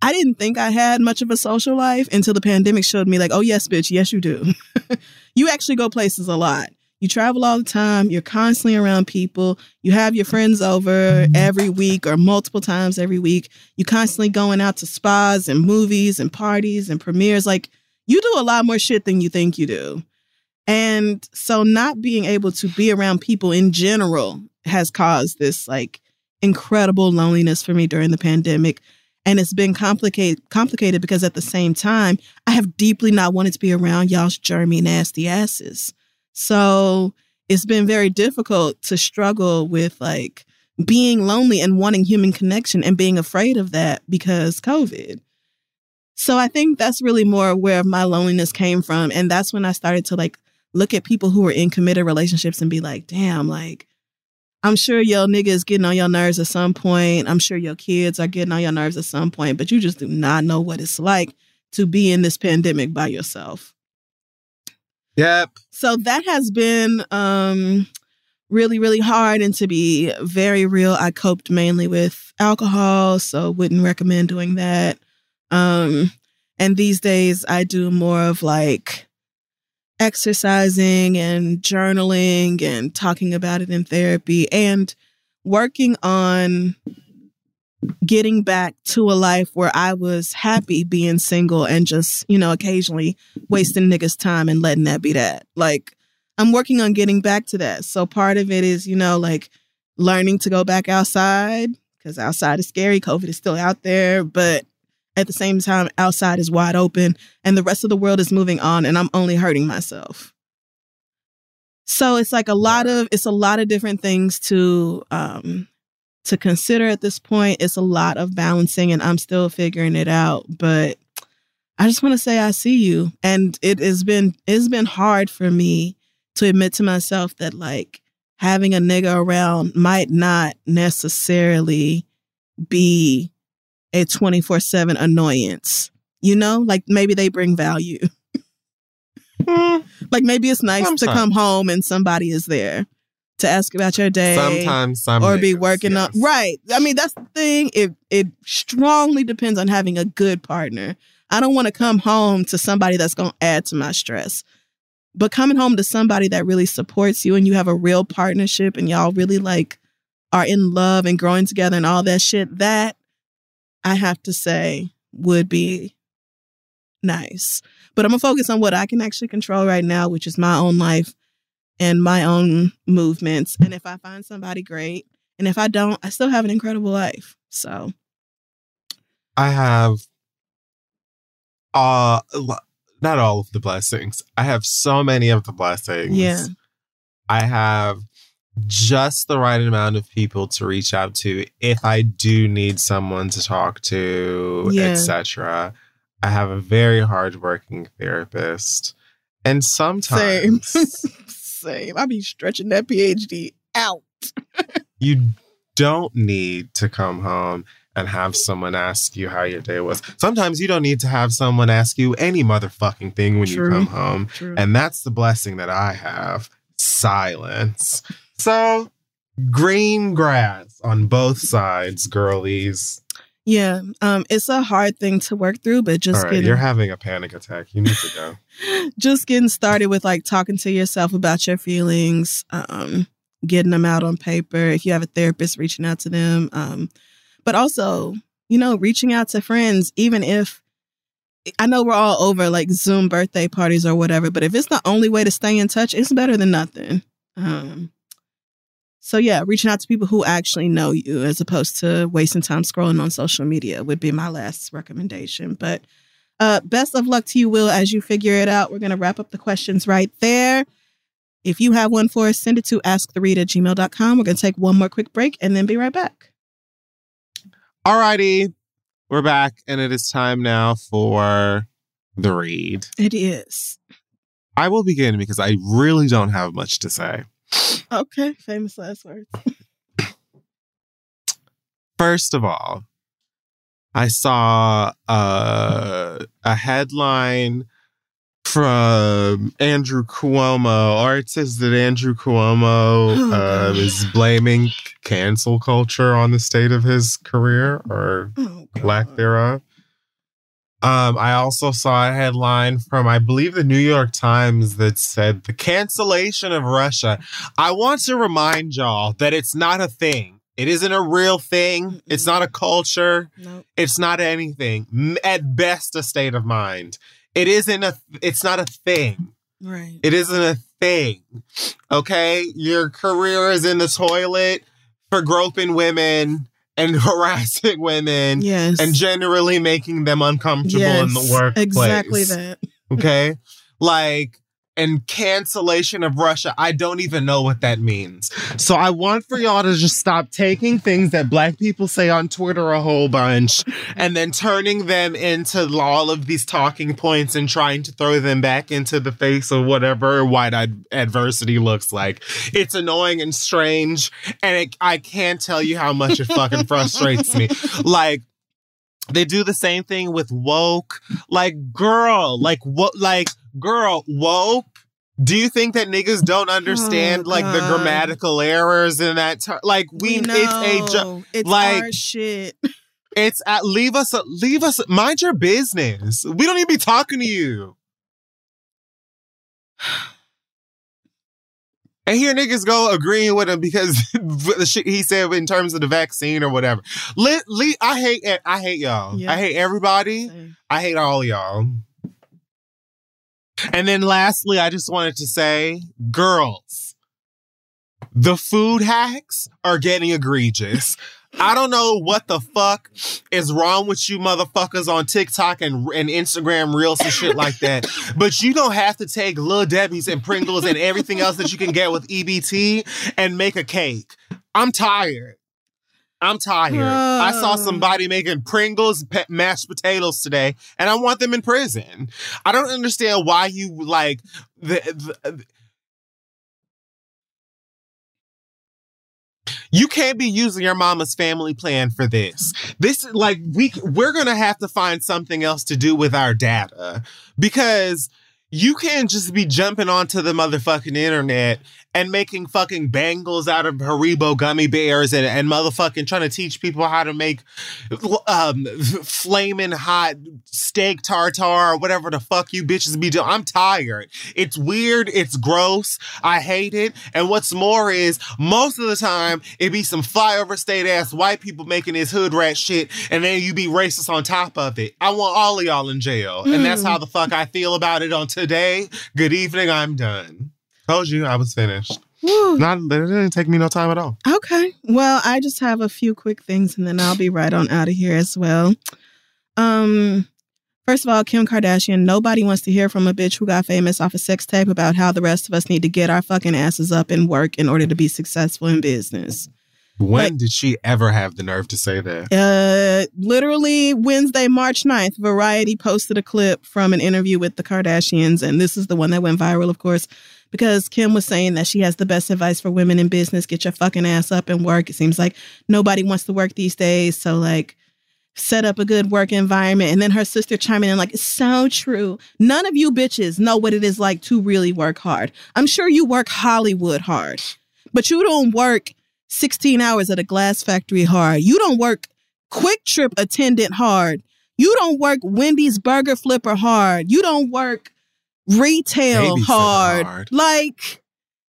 I didn't think I had much of a social life until the pandemic showed me, like, oh, yes, bitch, yes, you do. you actually go places a lot. You travel all the time. You're constantly around people. You have your friends over every week or multiple times every week. You're constantly going out to spas and movies and parties and premieres. Like you do a lot more shit than you think you do. And so not being able to be around people in general has caused this like incredible loneliness for me during the pandemic. And it's been complicated complicated because at the same time, I have deeply not wanted to be around y'all's germy nasty asses. So it's been very difficult to struggle with like being lonely and wanting human connection and being afraid of that because COVID. So I think that's really more where my loneliness came from. And that's when I started to like look at people who were in committed relationships and be like, damn, like, I'm sure your niggas getting on your nerves at some point. I'm sure your kids are getting on your nerves at some point, but you just do not know what it's like to be in this pandemic by yourself. Yep. So that has been um really really hard and to be very real I coped mainly with alcohol so wouldn't recommend doing that. Um and these days I do more of like exercising and journaling and talking about it in therapy and working on getting back to a life where I was happy being single and just, you know, occasionally wasting niggas' time and letting that be that. Like, I'm working on getting back to that. So part of it is, you know, like learning to go back outside because outside is scary. COVID is still out there, but at the same time, outside is wide open and the rest of the world is moving on and I'm only hurting myself. So it's like a lot of it's a lot of different things to um to consider at this point. It's a lot of balancing and I'm still figuring it out, but I just want to say I see you and it has been it's been hard for me to admit to myself that like having a nigga around might not necessarily be a 24/7 annoyance. You know, like maybe they bring value. Mm, Like maybe it's nice to come home and somebody is there to ask about your day Sometimes some or be niggas, working on right. I mean, that's the thing. It it strongly depends on having a good partner. I don't want to come home to somebody that's going to add to my stress. But coming home to somebody that really supports you and you have a real partnership and y'all really like are in love and growing together and all that shit, that I have to say would be nice. But I'm going to focus on what I can actually control right now, which is my own life and my own movements. And if I find somebody great, and if I don't, I still have an incredible life. So, I have uh not all of the blessings. I have so many of the blessings. yeah. I have just the right amount of people to reach out to if I do need someone to talk to, Yeah. etc. I have a very hardworking therapist. And sometimes Same. I be stretching that PhD out. you don't need to come home and have someone ask you how your day was. Sometimes you don't need to have someone ask you any motherfucking thing when True. you come home. True. And that's the blessing that I have silence. So, green grass on both sides, girlies. Yeah. Um, it's a hard thing to work through, but just right, getting you're having a panic attack. You need to go. just getting started with like talking to yourself about your feelings, um, getting them out on paper. If you have a therapist, reaching out to them. Um, but also, you know, reaching out to friends, even if I know we're all over like Zoom birthday parties or whatever, but if it's the only way to stay in touch, it's better than nothing. Um, so yeah, reaching out to people who actually know you as opposed to wasting time scrolling on social media would be my last recommendation. But uh, best of luck to you, Will, as you figure it out. We're going to wrap up the questions right there. If you have one for us, send it to asktheread at gmail.com. We're going to take one more quick break and then be right back. All righty. we're back, and it is time now for the read. It is. I will begin because I really don't have much to say. Okay, famous last words. First of all, I saw uh, a headline from Andrew Cuomo, artist that Andrew Cuomo Oh, God. is blaming cancel culture on the state of his career or Oh, lack thereof. Um, I also saw a headline from, I believe, the New York Times that said the cancellation of Russia. I want to remind y'all that it's not a thing. It isn't a real thing. It's Mm-mm. not a culture. Nope. It's not anything. At best, a state of mind. It isn't a. It's not a thing. Right. It isn't a thing. Okay, your career is in the toilet for groping women and harassing women Yes. and generally making them uncomfortable in the Yes, workplace. Exactly that. Okay? like, and cancellation of Russia, I don't even know what that means. So I want for y'all to just stop taking things that black people say on Twitter a whole bunch and then turning them into all of these talking points and trying to throw them back into the face of whatever white ad- adversity looks like. It's annoying and strange, and it, I can't tell you how much it fucking frustrates me. Like, they do the same thing with woke. Like, girl, like what? Like, girl, woke. Do you think that niggas don't understand Oh, like the grammatical errors in that? Ter- like, we, it's a jo- It's like- shit. it's at leave us leave us mind your business. We don't even be talking to you. And here niggas go agreeing with him because the shit he said in terms of the vaccine or whatever. Lit, lit, I hate it. I hate y'all. Yeah. I hate everybody. Same. I hate all y'all. And then lastly, I just wanted to say, girls, the food hacks are getting egregious. I don't know what the fuck is wrong with you motherfuckers on TikTok and, and Instagram Reels and shit like that. But you don't have to take Lil Debbie's and Pringles and everything else that you can get with EBT and make a cake. I'm tired. I'm tired. I saw somebody making Pringles pe- mashed potatoes today, and I want them in prison. I don't understand why you like the, the uh, you can't be using your mama's family plan for this. This like we we're gonna have to find something else to do with our data because you can't just be jumping onto the motherfucking internet and making fucking bangles out of Haribo gummy bears and, and motherfucking trying to teach people how to make um flaming hot steak tartare or whatever the fuck you bitches be doing. I'm tired. It's weird. It's gross. I hate it. And what's more is most of the time it be some flyover state ass white people making this hood rat shit and then you be racist on top of it. I want all of y'all in jail. And that's Hmm. how the fuck I feel about it on today. Good evening. I'm done. Told you I was finished. Woo. Not it didn't take me no time at all. Okay. Well, I just have a few quick things and then I'll be right on out of here as well. Um First of all, Kim Kardashian, nobody wants to hear from a bitch who got famous off a sex tape about how the rest of us need to get our fucking asses up and work in order to be successful in business. When Like- did she ever have the nerve to say that? Uh, literally Wednesday, March 9th, Variety posted a clip from an interview with the Kardashians. And this is the one that went viral, of course, because Kim was saying that she has the best advice for women in business get your fucking ass up and work. It seems like nobody wants to work these days. So, like, set up a good work environment. And then her sister chiming in, like, it's so true. None of you bitches know what it is like to really work hard. I'm sure you work Hollywood hard, but you don't work 16 hours at a glass factory hard. You don't work QuikTrip attendant hard. You don't work Wendy's burger flipper hard. You don't work retail Babysitter hard. hard. Like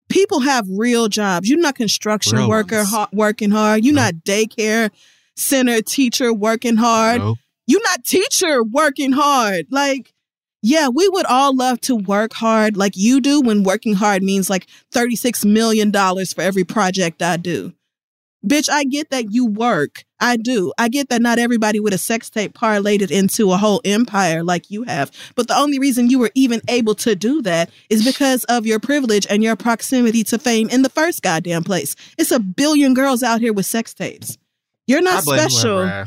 people have real jobs. You're not construction Real worker ha- working hard. You're Nope. not daycare center teacher working hard. Nope. You're not teacher working hard. Like yeah, we would all love to work hard like you do when working hard means like $36 million for every project I do. Bitch, I get that you work. I do. I get that not everybody with a sex tape parlayed it into a whole empire like you have. But the only reason you were even able to do that is because of your privilege and your proximity to fame in the first goddamn place. It's a billion girls out here with sex tapes. You're not blame special.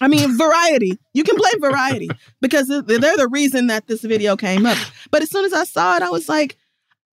I mean, variety. You can blame variety because they're the reason that this video came up. But as soon as I saw it, I was like,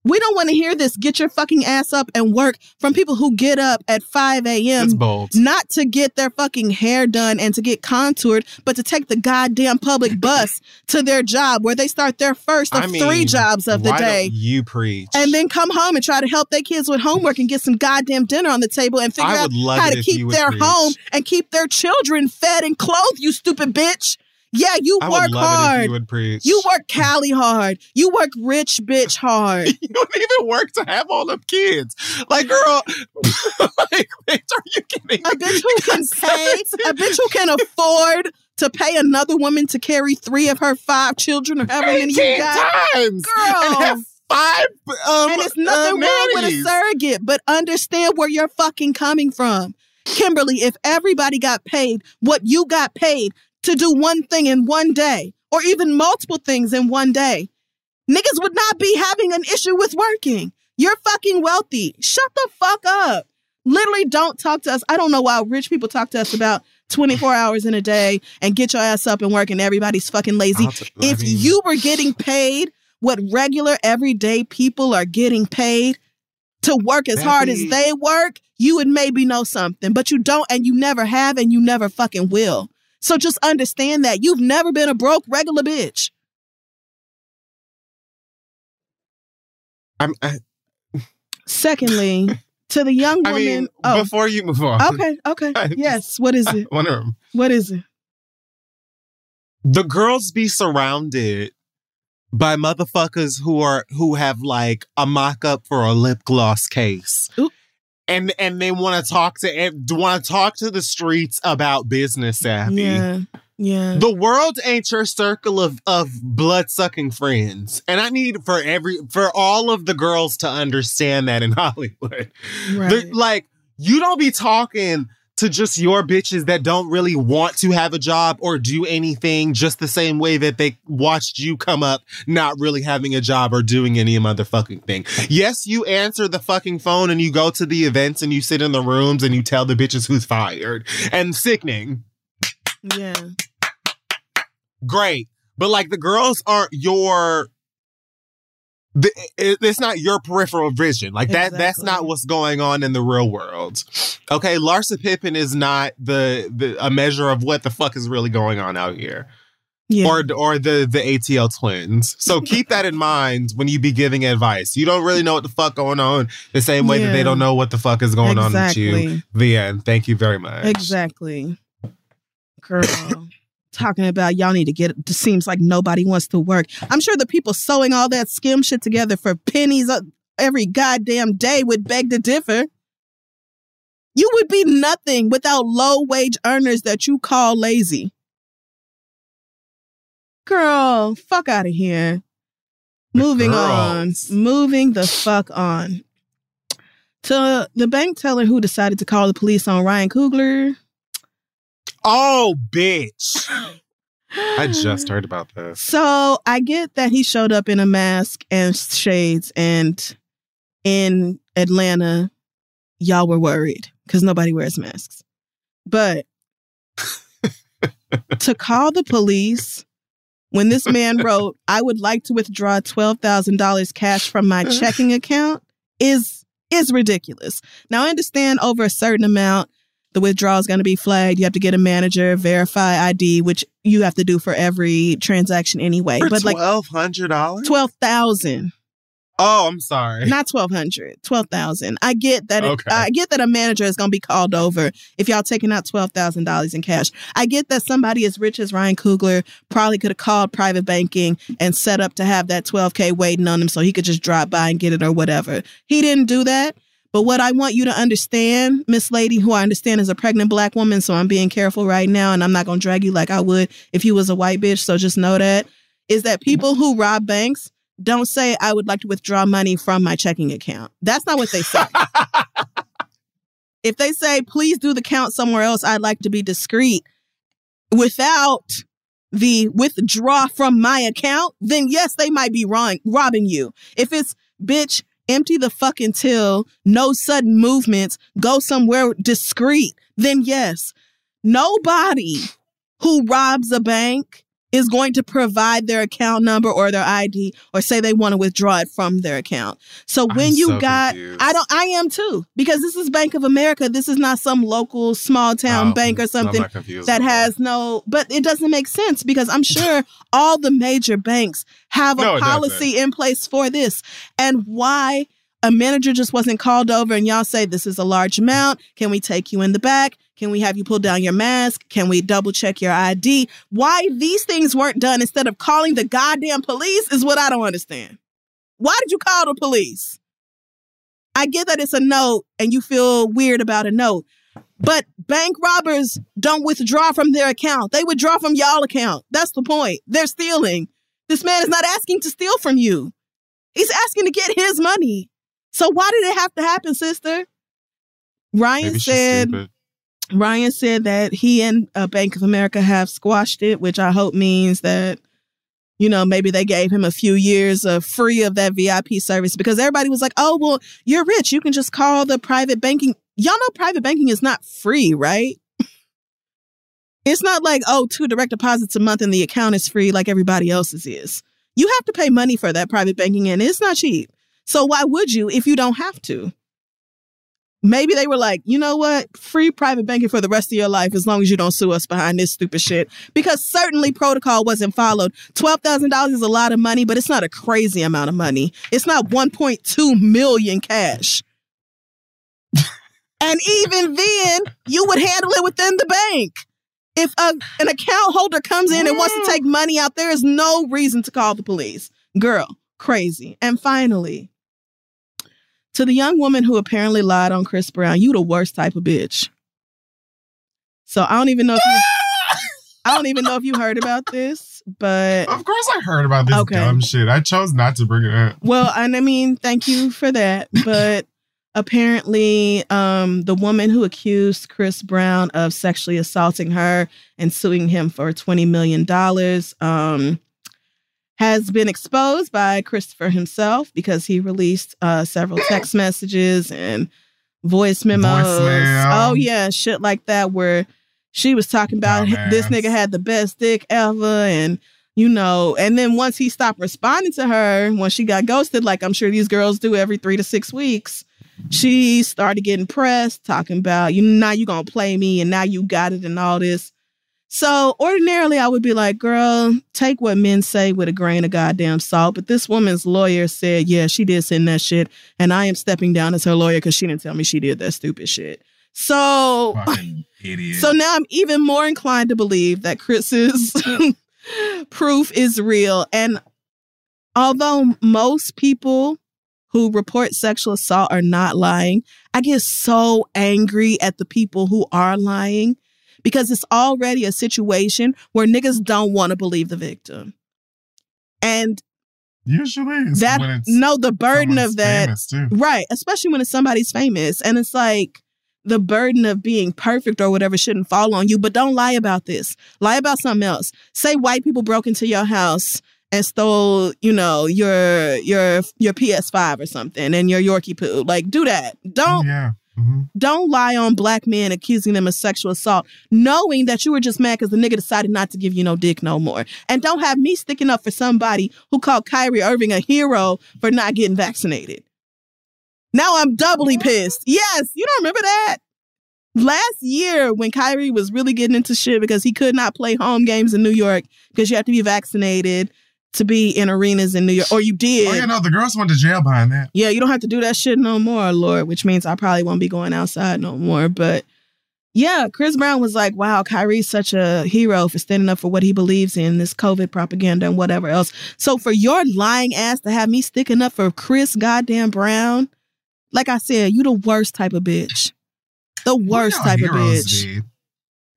we don't want to hear this. Get your fucking ass up and work from people who get up at 5 a.m. Not to get their fucking hair done and to get contoured, but to take the goddamn public bus to their job where they start their first of I mean, three jobs of the day. You preach. And then come home and try to help their kids with homework and get some goddamn dinner on the table and figure out how to keep their preach. home and keep their children fed and clothed, you stupid bitch. Yeah, you I work would love it if hard. you would preach. You work Cali hard. You work rich bitch hard. you don't even work to have all them kids. Like, girl, like, bitch, are you kidding? A bitch who can pay, a bitch who can afford to pay another woman to carry three of her five children or however many you got. times. Girl. And have five um, and it's nothing uh, wrong with a surrogate, but understand where you're fucking coming from. Kimberly, if everybody got paid what you got paid to do one thing in one day, or even multiple things in one day, niggas would not be having an issue with working. You're fucking wealthy. Shut the fuck up. Literally, don't talk to us. I don't know why rich people talk to us about 24 hours in a day and get your ass up and work, and everybody's fucking lazy t- I if mean, you were getting paid what regular everyday people are getting paid to work as hard as they work, you would maybe know something, but you don't, and you never have, and you never fucking will. So just understand that you've never been a broke regular bitch. I'm, I, Secondly, to the young I woman. mean, oh, before you move on, okay, okay. I- Yes. What is it? one of them. What is it? the girls be surrounded by motherfuckers who are who have like a mock-up for a lip gloss case. Ooh. And and they want to talk to want to talk to the streets about business savvy. Yeah. Yeah. The world ain't your circle of of blood sucking friends, and I need for every for all of the girls to understand that in Hollywood. Right. like you don't be talking to just your bitches that don't really want to have a job or do anything just the same way that they watched you come up not really having a job or doing any motherfucking thing. Yes, you answer the fucking phone and you go to the events and you sit in the rooms and you tell the bitches who's fired. And sickening. Yeah. Great. But like the girls aren't your the, it, it's not your peripheral vision. Like that that's not what's going on in the real world. Okay, Larsa Pippen is not the, the a measure of what the fuck is really going on out here. Yeah. Or or the the ATL twins. So keep that in mind when you be giving advice. You don't really know what the fuck going on the same way that they don't know what the fuck is going on with you. The end. Thank you very much. Exactly. Girl. Talking about y'all need to get it seems like nobody wants to work. I'm sure the people sewing all that skim shit together for pennies uh, every goddamn day would beg to differ. You would be nothing without low wage earners that you call lazy. Girl, fuck out of here. Moving Girls. on. Moving the fuck on. To the bank teller who decided to call the police on Ryan Coogler. Oh, bitch. I just heard about this. So I get that he showed up in a mask and shades, and in Atlanta, y'all were worried because nobody wears masks. But to call the police when this man wrote, I would like to withdraw $12,000 cash from my checking account is is ridiculous. Now I understand over a certain amount the withdrawal is going to be flagged. You have to get a manager, verify ID, which you have to do for every transaction anyway. For but like twelve hundred dollars. twelve thousand. Oh, I'm sorry. not twelve hundred, twelve thousand. I get that. It, Okay. I get that a manager is going to be called over if y'all taking out twelve thousand dollars in cash. I get that somebody as rich as Ryan Coogler probably could have called private banking and set up to have that twelve k waiting on him so he could just drop by and get it or whatever. He didn't do that. But what I want you to understand, Miss Lady, who I understand is a pregnant black woman, so I'm being careful right now, and I'm not gonna drag you like I would if you was a white bitch. So just know that is that people who rob banks don't say I would like to withdraw money from my checking account. That's not what they say. if they say please do the count somewhere else, I'd like to be discreet without the withdraw from my account, then yes, they might be wrong, robbing you. If it's bitch, empty the fucking till, no sudden movements, go somewhere discreet, then yes. Nobody who robs a bank is going to provide their account number or their ID or say they want to withdraw it from their account. So when I'm you so got confused. I don't I am too because this is Bank of America. This is not some local small town Oh, bank or something that has no but it doesn't make sense because i'm sure all the major banks have a No, policy in place for this and why a manager just wasn't called over and y'all say this is a large amount can we take you in the back can we have you pull down your mask can we double check your id why these things weren't done instead of calling the goddamn police is what i don't understand why did you call the police i get that it's a note and you feel weird about a note but bank robbers don't withdraw from their account. They withdraw from y'all account. That's the point. They're stealing. This man is not asking to steal from you. He's asking to get his money. So why did it have to happen, sister? Ryan said stupid. Ryan said that he and uh, Bank of America have squashed it, which I hope means that, you know, maybe they gave him a few years of free of that VIP service because everybody was like, oh, well, you're rich. You can just call the private banking. Y'all know private banking is not free, right? It's not like, oh, two direct deposits a month and the account is free like everybody else's is. You have to pay money for that private banking and it's not cheap. So why would you if you don't have to? Maybe they were like, you know what? Free private banking for the rest of your life as long as you don't sue us behind this stupid shit. Because certainly protocol wasn't followed. $12,000 is a lot of money, but it's not a crazy amount of money. It's not 1.2 million cash. and even then, you would handle it within the bank. If a, an account holder comes in and wants to take money out, there is no reason to call the police. Girl, crazy. And finally, to the young woman who apparently lied on Chris Brown, you the worst type of bitch. So I don't even know if you I don't even know if you heard about this, but Of course, I heard about this Okay. dumb shit. I chose not to bring it up. well, and I mean, thank you for that. But apparently, um, the woman who accused Chris Brown of sexually assaulting her and suing him for $20 million um, has been exposed by Christopher himself because he released uh, several text messages and voice memos. Voicemail. Oh, yeah, shit like that, where she was talking about Dumbass. this nigga had the best dick ever and you know, and then once he stopped responding to her, when she got ghosted, like I'm sure these girls do every three to six weeks, she started getting pressed, talking about, you know, now you gonna play me and now you got it and all this. So ordinarily I would be like, girl, take what men say with a grain of goddamn salt. But this woman's lawyer said, yeah, she did send that shit. And I am stepping down as her lawyer because she didn't tell me she did that stupid shit. So so now I'm even more inclined to believe that Chris's proof is real. And although most people who report sexual assault are not lying, I get so angry at the people who are lying because it's already a situation where niggas don't want to believe the victim. And Usually, it's that when it's no, the burden of that. Right, especially when it's somebody's famous. And it's like, the burden of being perfect or whatever shouldn't fall on you, but don't lie about this. Lie about something else. Say white people broke into your house and stole, you know, your your your PS5 or something and your Yorkie poo. Like do that. Don't yeah. Mm-hmm. don't lie on black men accusing them of sexual assault, knowing that you were just mad because the nigga decided not to give you no dick no more. And don't have me sticking up for somebody who called Kyrie Irving a hero for not getting vaccinated. Now I'm doubly pissed. Yes, you don't remember that? Last year, when Kyrie was really getting into shit because he could not play home games in New York because you have to be vaccinated to be in arenas in New York, or you did. Oh, yeah, no, the girls went to jail behind that. Yeah, you don't have to do that shit no more, Lord, which means I probably won't be going outside no more. But yeah, Chris Brown was like, wow, Kyrie's such a hero for standing up for what he believes in, this COVID propaganda and whatever else. So for your lying ass to have me sticking up for Chris goddamn Brown, like I said, you the worst type of bitch. The worst type of bitch.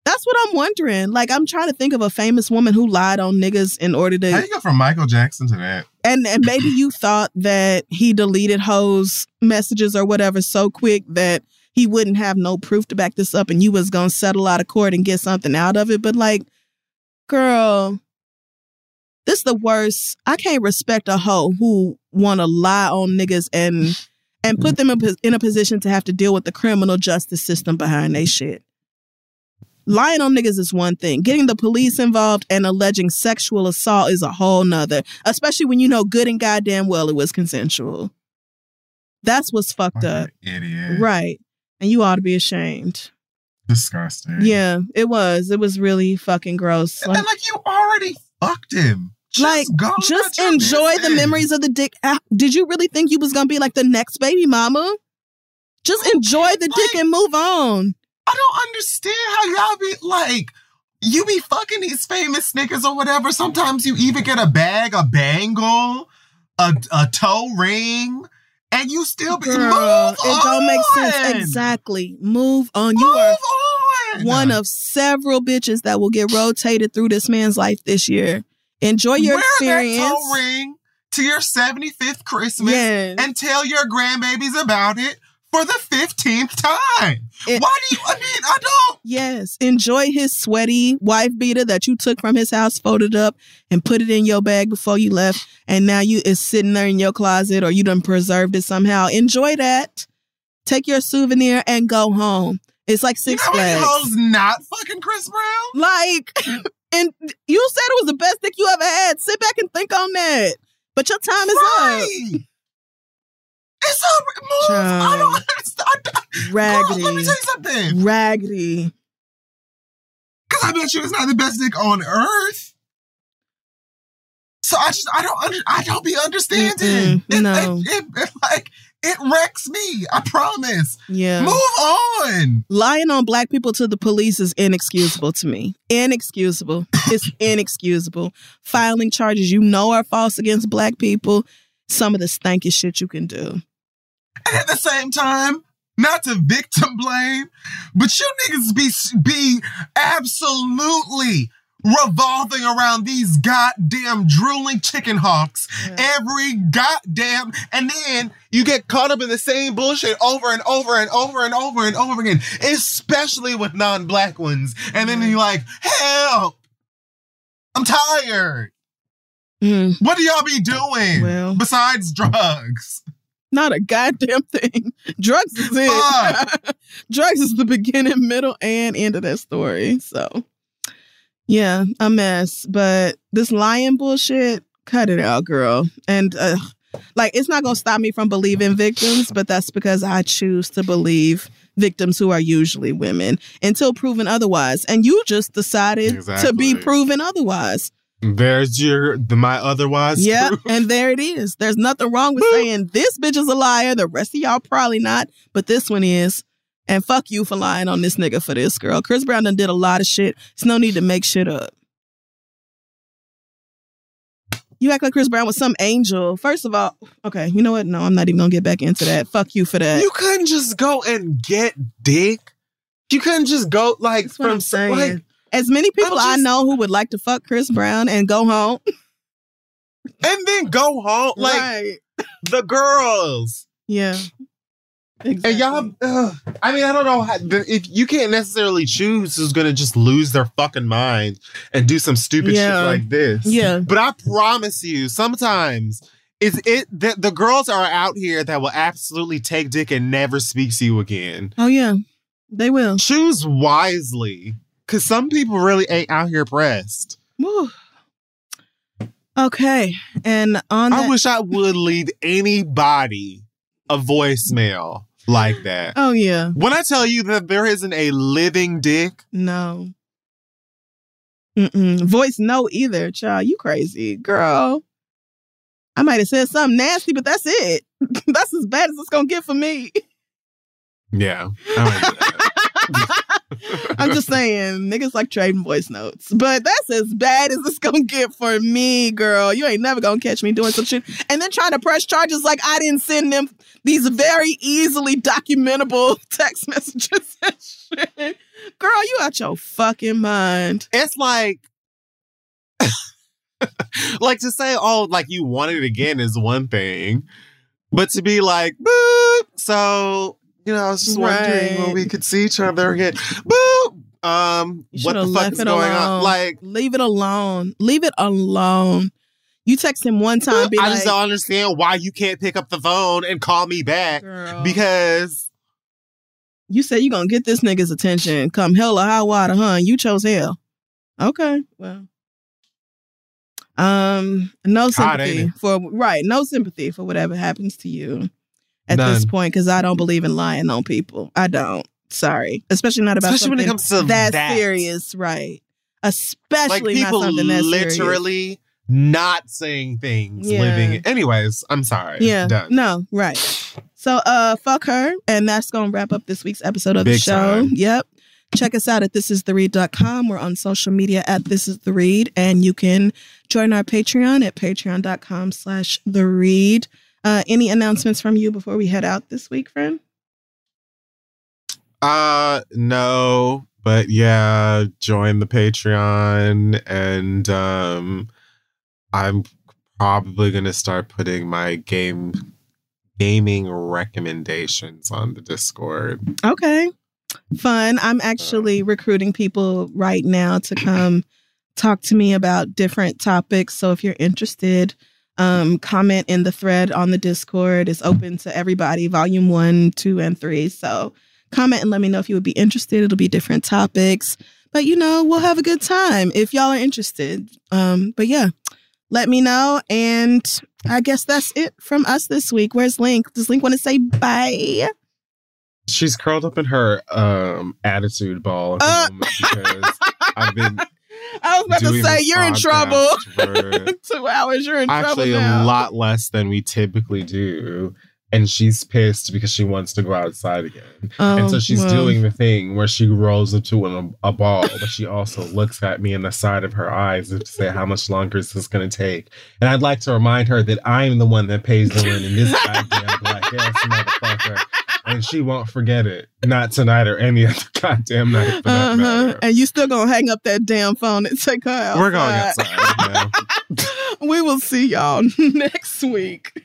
That's what I'm wondering. Like I'm trying to think of a famous woman who lied on niggas in order to. How to you go from Michael Jackson to that? and, and maybe you thought that he deleted hoes messages or whatever so quick that he wouldn't have no proof to back this up and you was gonna settle out of court and get something out of it. But like, girl, this is the worst. I can't respect a hoe who wanna lie on niggas and and put mm. them in, in a position to have to deal with the criminal justice system behind they shit. Lying on niggas is one thing. Getting the police involved and alleging sexual assault is a whole nother, especially when you know good and goddamn well it was consensual. That's what's fucked up. idiot. Right. And you ought to be ashamed. Disgusting. Yeah, it was. It was really fucking gross. And Like, like you already fucked him. Just like go just enjoy the business. memories of the dick. Did you really think you was gonna be like the next baby mama? Just enjoy the dick Like- and move on. I don't understand how y'all be like. You be fucking these famous niggas or whatever. Sometimes you even get a bag, a bangle, a, a toe ring, and you still be Girl, move it don't make sense. Exactly. Move on. You are on. one of several bitches that will get rotated through this man's life this year. Enjoy your Wear experience. that toe ring to your 75th Christmas Yes. and tell your grandbabies about it for the 15th time. It- Why do you, I mean, I don't. Yes. Enjoy his sweaty wife beater that you took from his house, folded up, and put it in your bag before you left. And now you is sitting there in your closet or you done preserved it somehow. Enjoy that. Take your souvenir and go home. It's like Six you know Flags. hoes not fucking Chris Brown? Like, and you said it was the best dick you ever had. Sit back and think on that. But your time is up. It's a move. I don't understand. I, Girl, let me tell you something. Raggedy. Because I bet you it's not the best dick on earth. So I just I don't under, I don't be understanding. It- no. it, it, it, like it wrecks me. I promise. Yeah. Move on. Lying on black people to the police is inexcusable to me. Inexcusable. It's inexcusable. Filing charges you know are false against black people, some of the stankiest shit you can do. And at the same time, not to victim blame, but you niggas be be absolutely revolving around these goddamn drooling chicken hawks every goddamn and then you get caught up in the same bullshit over and over and over and over and over again especially with non-black ones. And then you're like help! I'm tired Mm, what do y'all be doing Well. besides drugs not a goddamn thing. Drugs is it. Drugs is the beginning, middle, and end of that story. So, yeah, a mess. But this lying bullshit, cut it out, girl. And uh, like, it's not gonna stop me from believing victims, but that's because I choose to believe victims who are usually women until proven otherwise. And you just decided to be proven otherwise. There's your the my otherwise. Yeah, and there it is. There's nothing wrong with saying this bitch is a liar. The rest of y'all probably not, but this one is. And fuck you for lying on this nigga for this girl. Chris Brown done did a lot of shit. There's no need to make shit up. You act like Chris Brown was some angel. First of all, okay, you know what? No, I'm not even gonna get back into that. Fuck you for that. You couldn't just go and get dick. You couldn't just go like That's what from I'm saying. like as many people I know who would like to fuck Chris Brown and go home. and then go home like right. the girls. Yeah. Exactly. And y'all, ugh, I mean, I don't know how, if you can't necessarily choose who's gonna just lose their fucking mind and do some stupid Yeah. shit like this. Yeah. But I promise you, sometimes is it that the girls are out here that will absolutely take dick and never speak to you again. Oh yeah, they will. Choose wisely, because some people really ain't out here pressed. Woo. Okay, and on I that, wish I would leave anybody a voicemail like that. oh yeah, When I tell you that there isn't a living dick, no. Mm-mm. Voice no either, child. You crazy, girl. I might have said something nasty, but that's it. that's as bad as it's gonna get for me. yeah, I'm just saying, niggas like trading voice notes, but that's as bad as it's gonna get for me, girl. You ain't never gonna catch me doing some shit, and then trying to press charges like I didn't send them these very easily documentable text messages and shit. Girl, you out your fucking mind. it's like like to say oh like you want it again is one thing but to be like boop so you know i was just wondering when we could see each other again boop um what the fuck is going on like Leave it alone. Leave it alone. You text him one time, i like, just don't understand why you can't pick up the phone and call me back girl, because you said you're gonna get this nigga's attention. Come hell or high water, huh? You chose hell. Okay, well. Um, no Hot, sympathy for right, no sympathy for whatever happens to you at this point because I don't believe in lying on people. I don't. Sorry, especially not about especially when it comes to that, that serious, right? like Especially people not something serious. literally not saying things Yeah. living anyways i'm sorry Yeah. Done. No, right. So uh fuck her. And that's gonna wrap up this week's episode of the show. time. Yep. Check us out at thisistheread.com. We're on social media at this is the read. And you can join our Patreon at patreon.com slash the read. Uh any announcements from you before we head out this week, friend? Uh no, but yeah, join the Patreon and um I'm probably going to start putting my game gaming recommendations on the Discord. Okay. Fun. I'm actually recruiting people right now to come talk to me about different topics. So if you're interested, um, comment in the thread on the Discord. It's open to everybody, volume one, two, and three. So comment and let me know if you would be interested. It'll be different topics. But you know, we'll have a good time if y'all are interested. Um, but yeah, let me know. And I guess that's it from us this week. Where's Link? Does Link want to say bye? She's curled up in her um attitude ball Uh. because I've been I was about to say you're in trouble. for Two hours, you're in actually trouble now. a lot less than we typically do. And she's pissed because she wants to go outside again. and so Oh, she's well. doing the thing where she rolls into a, a ball, but she also looks at me in the side of her eyes to say, How much longer is this going to take? And I'd like to remind her that I'm the one that pays the rent in this goddamn black ass motherfucker. And she won't forget it. Not tonight or any other goddamn night for that Uh-huh. matter. And you still gonna hang up that damn phone and take her out. We're going outside we will see y'all next week.